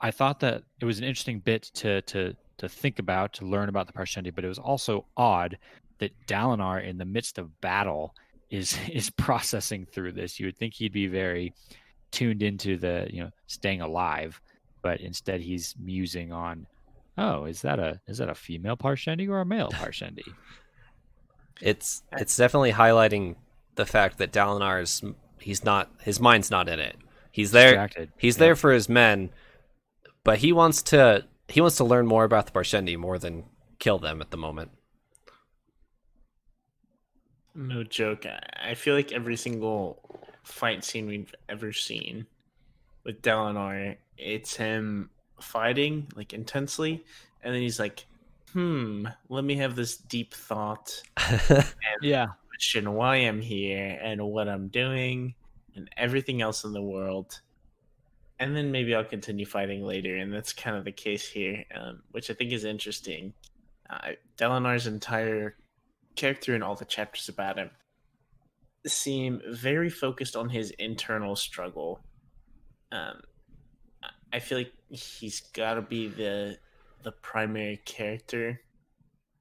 I thought that it was an interesting bit to to to think about, to learn about the Parshendi, but it was also odd that Dalinar in the midst of battle is <laughs> is processing through this. You would think he'd be very tuned into the you know staying alive, but instead he's musing on, oh, is that a is that a female Parshendi or a male Parshendi? <laughs> It's it's definitely highlighting the fact that Dalinar is he's not his mind's not in it. He's there. Distracted. He's Yeah. there for his men, but he wants to he wants to learn more about the Parshendi more than kill them at the moment. No joke. I- I feel like every single fight scene we've ever seen with Dalinar, it's him fighting like intensely, and then he's like, "Hmm, let me have this deep thought, <laughs> Yeah, question why I'm here and what I'm doing, and everything else in the world." And then maybe I'll continue fighting later, and that's kind of the case here, um, which I think is interesting. Uh, Dalinar's entire character and all the chapters about him seem very focused on his internal struggle. Um, I feel like he's got to be the the primary character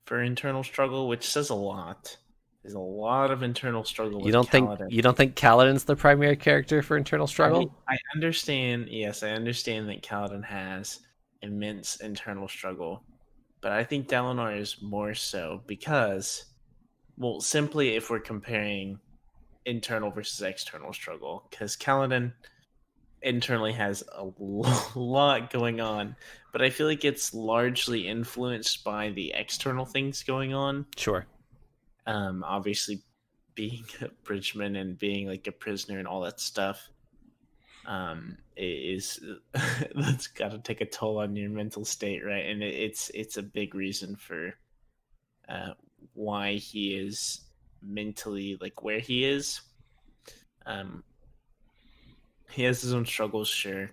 for internal struggle, which says a lot. There's a lot of internal struggle. you don't think you don't think Kaladin's the primary character for internal I, struggle? mean, I understand. Yes, I understand that Kaladin has immense internal struggle, but I think Dalinar is more so because, well, simply if we're comparing internal versus external struggle, because Kaladin internally has a <laughs> lot going on, but I feel like it's largely influenced by the external things going on Sure. Um obviously being <laughs> a bridgeman and being like a prisoner and all that stuff um is <laughs> that's got to take a toll on your mental state right? And it, it's it's a big reason for uh why he is mentally like where he is. Um he has his own struggles sure.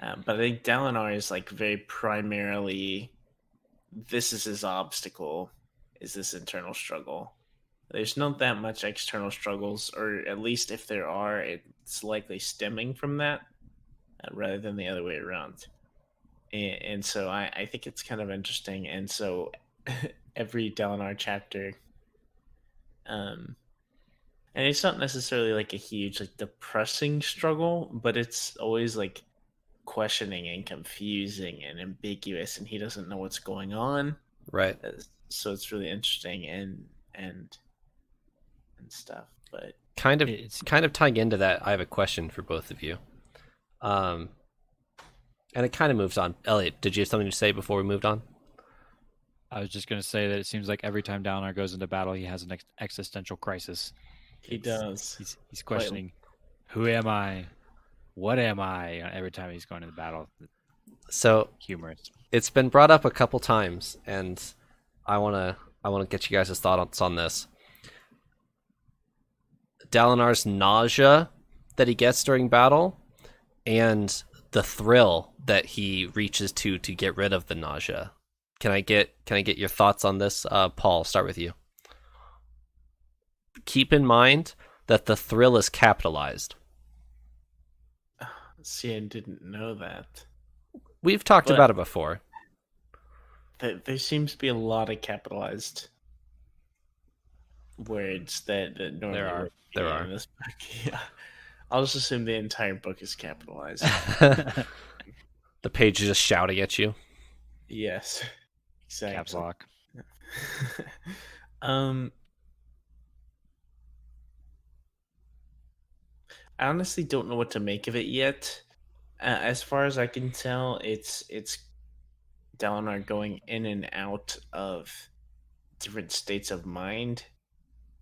Um, but i think dalinar is like very primarily this is his obstacle is this internal struggle. There's not that much external struggles, or at least if there are, it's likely stemming from that uh, rather than the other way around. And, and so I, I think it's kind of interesting. And so <laughs> every Dalinar chapter, um, and it's not necessarily like a huge, like depressing struggle, but it's always like questioning and confusing and ambiguous, and he doesn't know what's going on Right. So it's really interesting and and and stuff but Kind of It's- kind of tying into that, I have a question for both of you. Um and it kind of moves on. Elliot, did you have something to say before we moved on? I was just going to say that it seems like every time Dalinar goes into battle, he has an ex- existential crisis. he It's- does He's he's questioning, who am I? What am I? Every time he's going into battle, So humorous. it's been brought up a couple times, and I wanna I wanna get you guys' thoughts on this. Dalinar's nausea that he gets during battle, and the thrill that he reaches to to get rid of the nausea. Can I get can I get your thoughts on this, uh, Paul? Start with you. Keep in mind that the thrill is capitalized. <sighs> See, I didn't know that. We've talked But- about it before. There, there seems to be a lot of capitalized words that, that normally there are. There in are. this book. <laughs> Yeah, I'll just assume the entire book is capitalized. <laughs> the page is just shouting at you. yes, exactly. Caps lock. <laughs> um, I honestly don't know what to make of it yet. Uh, as far as I can tell, it's it's Dalinar going in and out of different states of mind.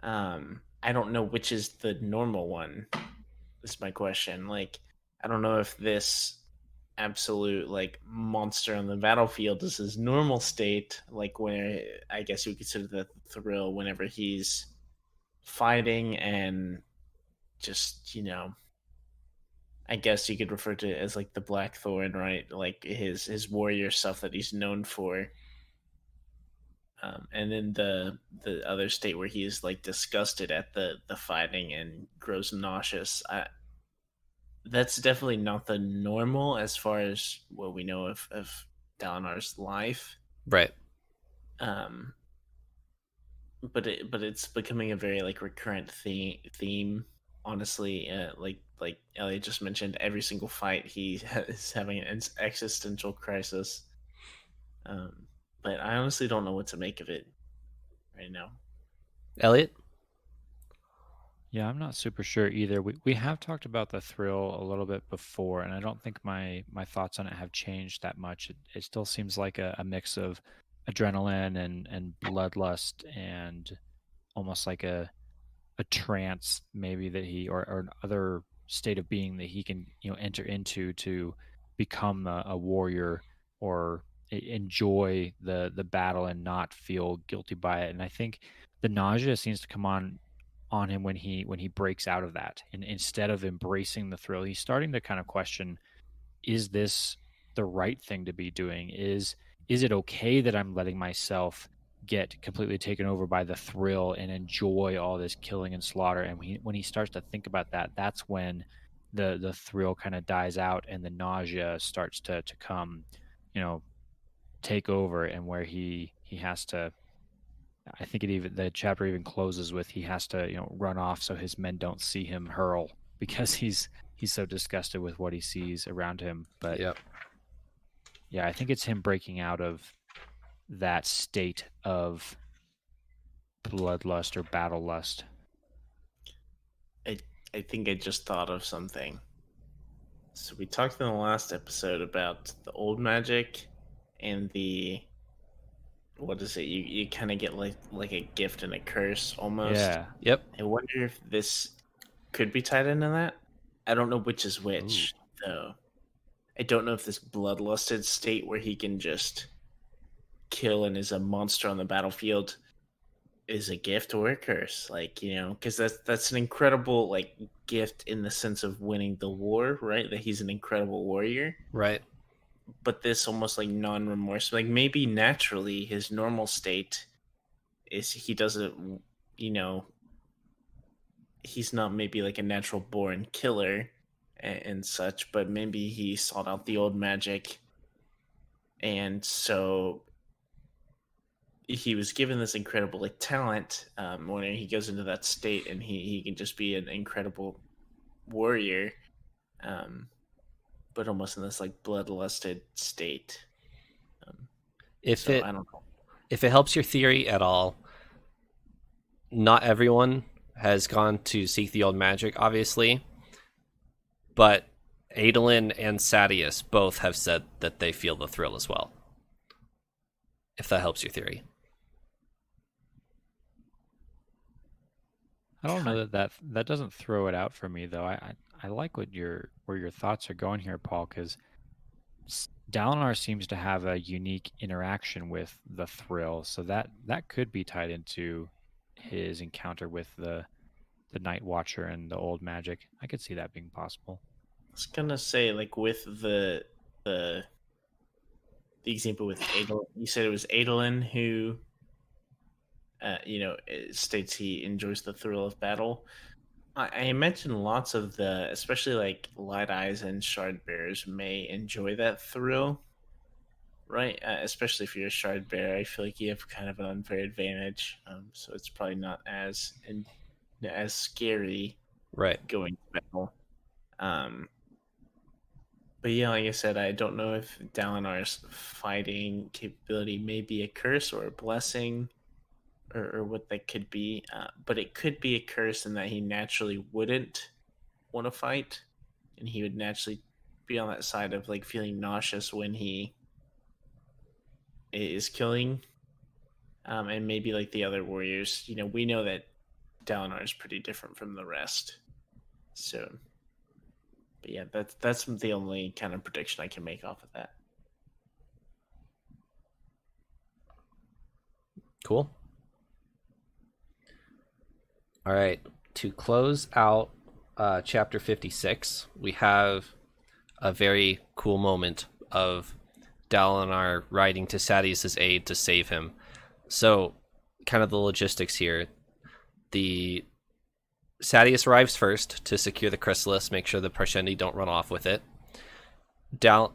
Um, I don't know which is the normal one. Is my question. Like, I don't know if this absolute like monster on the battlefield is his normal state, like where I guess you would consider the thrill whenever he's fighting and just you know I guess you could refer to it as like the Blackthorn, right? Like his his warrior stuff that he's known for. Um, and then the the other state where he is like disgusted at the the fighting and grows nauseous. I, that's definitely not the normal as far as what we know of of Dalinar's life. Right. Um, but it but it's becoming a very like recurrent theme theme honestly uh, like like Elliot just mentioned every single fight he <laughs> is having an existential crisis um but I honestly don't know what to make of it right now Elliot? Yeah, I'm not super sure either. We we have talked about the thrill a little bit before, and I don't think my my thoughts on it have changed that much. It, it still seems like a, a mix of adrenaline and and bloodlust and almost like a a trance maybe that he or, or other state of being that he can you know enter into to become a, a warrior or enjoy the the battle and not feel guilty by it. And I think the nausea seems to come on on him when he when he breaks out of that and instead of embracing the thrill he's starting to kind of question is this the right thing to be doing is is it okay that i'm letting myself get completely taken over by the thrill and enjoy all this killing and slaughter and when he, when he starts to think about that that's when the the thrill kind of dies out and the nausea starts to to come you know take over and where he he has to I think it even the chapter even closes with he has to you know run off so his men don't see him hurl <laughs> because he's he's so disgusted with what he sees around him. But Yep. yeah, I think it's him breaking out of that state of bloodlust or battle lust. I think I just thought of something so we talked in the last episode about the old magic and the what is it you you kind of get like like a gift and a curse almost Yeah, Yep. I wonder if this could be tied into that. I don't know which is which, though. I don't know if this bloodlusted state where he can just kill and is a monster on the battlefield is a gift or a curse. Like, you know, because that's that's an incredible like gift in the sense of winning the war, right? That he's an incredible warrior. Right. But this almost like non remorse, like maybe naturally his normal state is he doesn't, you know, he's not maybe like a natural born killer and, and such, but maybe he sought out the old magic, and so he was given this incredible like talent um, when he goes into that state, and he he can just be an incredible warrior, um, but almost in this like bloodlusted state. Um, If so it I don't know. if it helps your theory at all, not everyone has gone to seek the old magic, obviously, but Adolin and Sadeas both have said that they feel the thrill as well. If that helps your theory. I don't know that that that doesn't throw it out for me though. I I, I like what your where your thoughts are going here, Paul, because Dalinar seems to have a unique interaction with the thrill, so that that could be tied into his encounter with the the Night Watcher and the old magic. I could see that being possible. I was gonna say, like with the the the example with Adolin, you said it was Adolin who, uh, you know, states he enjoys the thrill of battle. I, I mentioned lots of the, especially like light eyes and shard bearers may enjoy that thrill, right? Uh, especially if you're a shard bearer, I feel like you have kind of an unfair advantage, um, so it's probably not as in, as scary, right? Going to battle. Um, but yeah, like I said, I don't know if Dalinar's fighting capability may be a curse or a blessing or, or what that could be. Uh, but it could be a curse in that he naturally wouldn't want to fight, and he would naturally be on that side of like feeling nauseous when he is killing. Um, and maybe like the other warriors, you know, we know that Dalinar is pretty different from the rest. So, but yeah, that's that's the only kind of prediction I can make off of that. Cool. All right. To close out uh, chapter 56, we have a very cool moment of Dalinar riding to Sadeas' aid to save him. So, kind of the logistics here. The Sadeas arrives first to secure the chrysalis, make sure the Parshendi don't run off with it. Dal,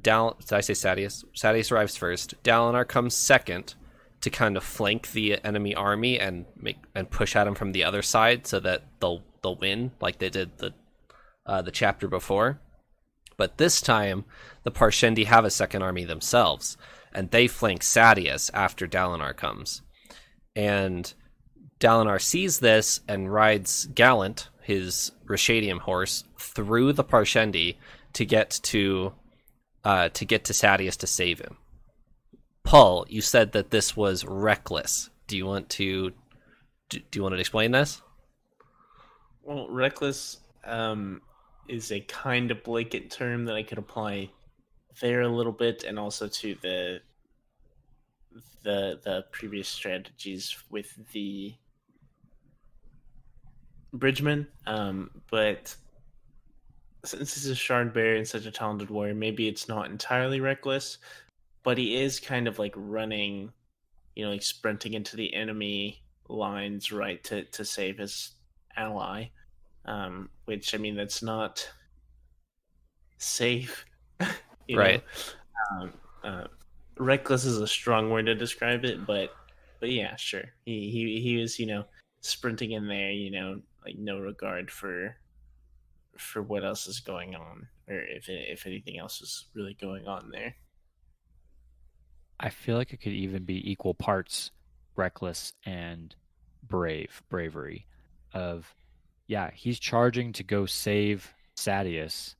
Dal, did I say Sadeas? Sadeas arrives first. Dalinar comes second to kind of flank the enemy army and make and push at them from the other side so that they'll they'll win like they did the uh, the chapter before. But this time, the Parshendi have a second army themselves, and they flank Sadeas after Dalinar comes. And Dalinar sees this and rides Gallant, his Ryshadium horse, through the Parshendi to get to uh, to get to Sadeas to save him. Paul, you said that this was reckless. Do you want to do, do you want to explain this? Well, reckless um, is a kind of blanket term that I could apply there a little bit, and also to the the the previous strategies with the Bridgeman. Um, but since this is a Shard Bear and such a talented warrior, maybe it's not entirely reckless, but he is kind of like running, you know, like sprinting into the enemy lines, right, to to save his ally. Um, which I mean, that's not safe, <laughs> right? Um, uh, reckless is a strong word to describe it, but but yeah, sure. He he he was, you know, sprinting in there, you know, like no regard for for what else is going on, or if if anything else is really going on there. I feel like it could even be equal parts reckless and brave, bravery of yeah, he's charging to go save Sadeas,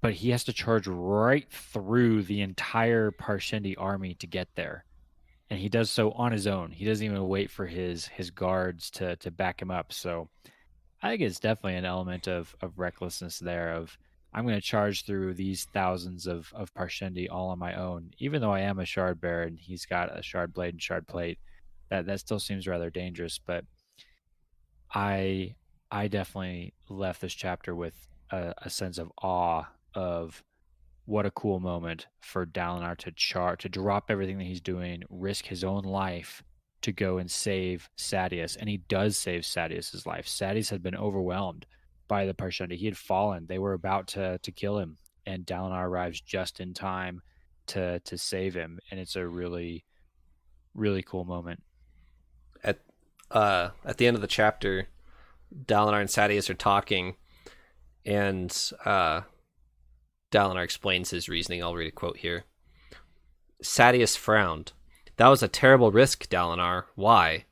but he has to charge right through the entire Parshendi army to get there. And he does so on his own. He doesn't even wait for his his guards to to back him up. So I think it's definitely an element of of recklessness there of I'm going to charge through these thousands of, of Parshendi all on my own, even though I am a shard bearer and he's got a shard blade and shard plate. That that still seems rather dangerous, but I I definitely left this chapter with a, a sense of awe of what a cool moment for Dalinar to char to drop everything that he's doing, risk his own life to go and save Sadeas, and he does save Sadeas's life. Sadeas had been overwhelmed by the Parshendi. He had fallen. They were about to to kill him, and Dalinar arrives just in time to to save him, and it's a really really cool moment. At uh at the end of the chapter, Dalinar and Sadeas are talking, and uh, Dalinar explains his reasoning. I'll read a quote here. Sadeas frowned. That was a terrible risk, Dalinar. Why?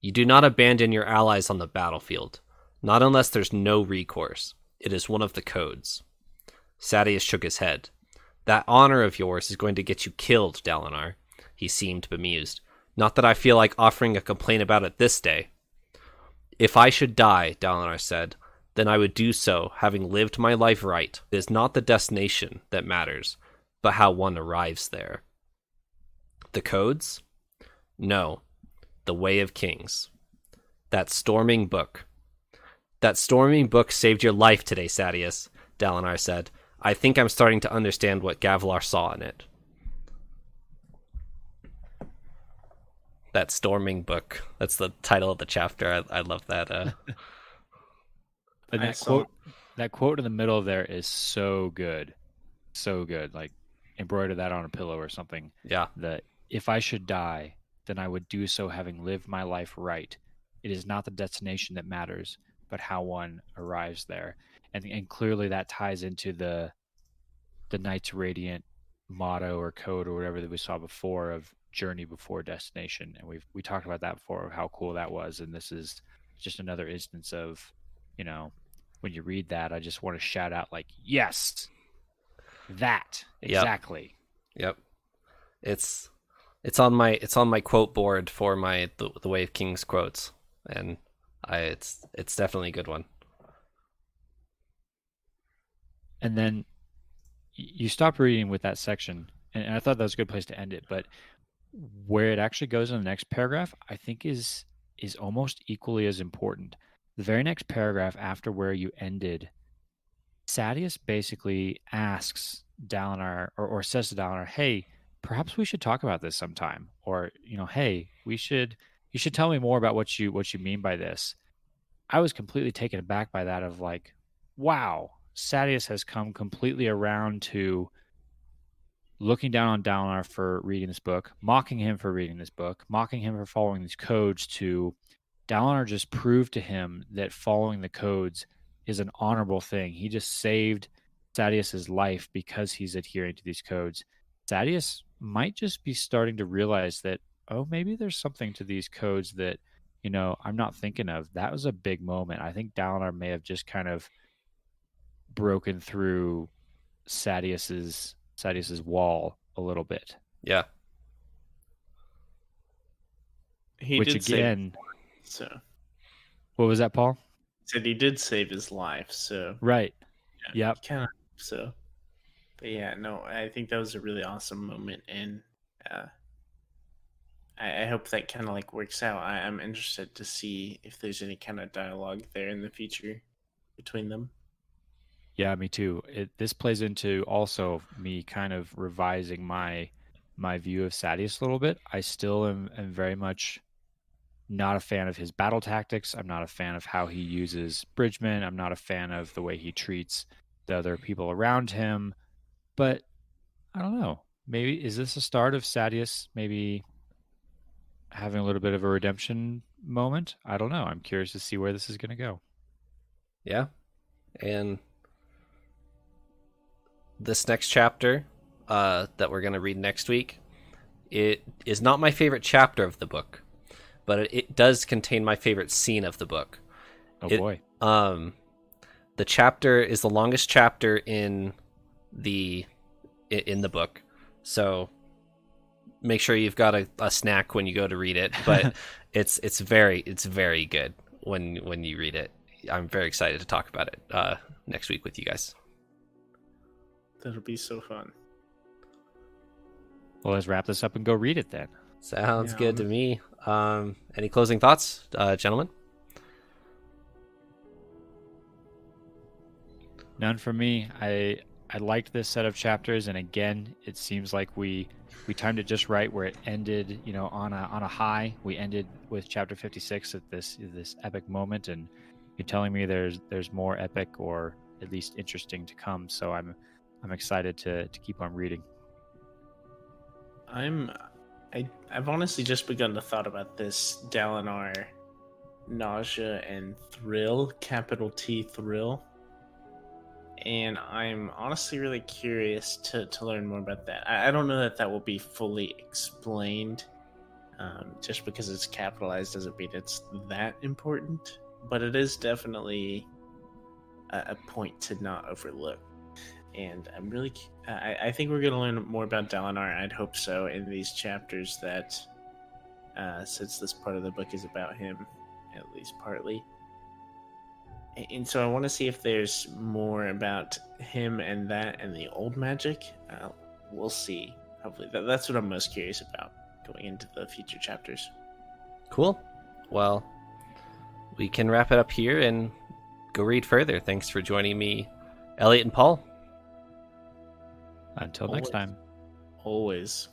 You do not abandon your allies on the battlefield. Not unless there's no recourse. It is one of the codes. Sadeas shook his head. That honor of yours is going to get you killed, Dalinar. He seemed bemused. Not that I feel like offering a complaint about it this day. If I should die, Dalinar said, then I would do so, having lived my life right. It is not the destination that matters, but how one arrives there. The codes? No. The Way of Kings. That storming book. That storming book saved your life today, Sadeas, Dalinar said. I think I'm starting to understand what Gavilar saw in it. That storming book. That's the title of the chapter. I, I love that. Uh... <laughs> and I that saw- quote, that quote in the middle there is so good, so good. Like embroider that on a pillow or something. yeah, That if I should die, then I would do so having lived my life right. It is not the destination that matters, but how one arrives there. And and clearly that ties into the the Knights Radiant motto or code or whatever that we saw before of journey before destination. And we've we talked about that before of how cool that was. And this is just another instance of, you know, when you read that, I just want to shout out like, yes, that Yep. exactly. Yep. It's it's on my it's on my quote board for my the, the Way of Kings quotes, and I it's it's definitely a good one. and then you stop reading with that section and, i thought that was a good place to end it but where it actually goes in the next paragraph i think is is almost equally as important the very next paragraph after where you ended Sadeas basically asks Dalinar or, or says to Dalinar, "Hey, perhaps we should talk about this sometime." Or, you know, "Hey, we should you should tell me more about what you what you mean by this." I was completely taken aback by that of like, wow, Sadeas has come completely around to looking down on Dalinar for reading this book, mocking him for reading this book, mocking him for following these codes to Dalinar just proved to him that following the codes is an honorable thing. He just saved Sadeas's life because he's adhering to these codes. Sadeas might just be starting to realize that, oh, maybe there's something to these codes that, you know, I'm not thinking of. That was a big moment. I think Dalinar may have just kind of broken through Sadeas's Sadeas's wall a little bit. Yeah, He which did save again, so what was that, Paul? said he did save his life, so Right. Yeah. Yep. kind of so. But yeah, no, I think that was a really awesome moment, and uh, I, I hope that kind of like works out. I, I'm interested to see if there's any kind of dialogue there in the future between them. Yeah, me too. It, this plays into also me kind of revising my my view of Sadeas a little bit. I still am, am very much not a fan of his battle tactics. I'm not a fan of how he uses Bridgman. I'm not a fan of the way he treats the other people around him. But I don't know. Maybe is this a start of Sadeas maybe having a little bit of a redemption moment? I don't know. I'm curious to see where this is going to go. yeah, and this next chapter uh, that we're gonna read next week, it is not my favorite chapter of the book, but it, it does contain my favorite scene of the book. Oh It- boy. Um, the chapter is the longest chapter in the in the book, so make sure you've got a, a snack when you go to read it. <laughs> But it's it's very it's very good when when you read it. I'm very excited to talk about it uh, next week with you guys. That'll be so fun. Well, let's wrap this up and go read it then. Sounds Yeah, good to me. Um, any closing thoughts, uh, gentlemen? None for me. I I liked this set of chapters, and again, it seems like we we timed it just right, where it ended, you know, on a on a high. We ended with chapter fifty six at this this epic moment, and you're telling me there's there's more epic or at least interesting to come. So I'm I'm excited to to keep on reading. I'm I I've honestly just begun to thought about this Dalinar nausea and thrill, capital T thrill. And I'm honestly really curious to, to learn more about that. I, I don't know that that will be fully explained. Um, just because it's capitalized doesn't mean it's that important, but it is definitely a, a point to not overlook and I'm really, I, I think we're going to learn more about Dalinar. I'd hope so in these chapters that, uh, since this part of the book is about him, at least partly. And so I want to see if there's more about him and that and the old magic. Uh, we'll see. Hopefully, that, that's what I'm most curious about going into the future chapters. Cool. Well, we can wrap it up here and go read further. Thanks for joining me, Elliot and Paul. Until next Always. time. Always.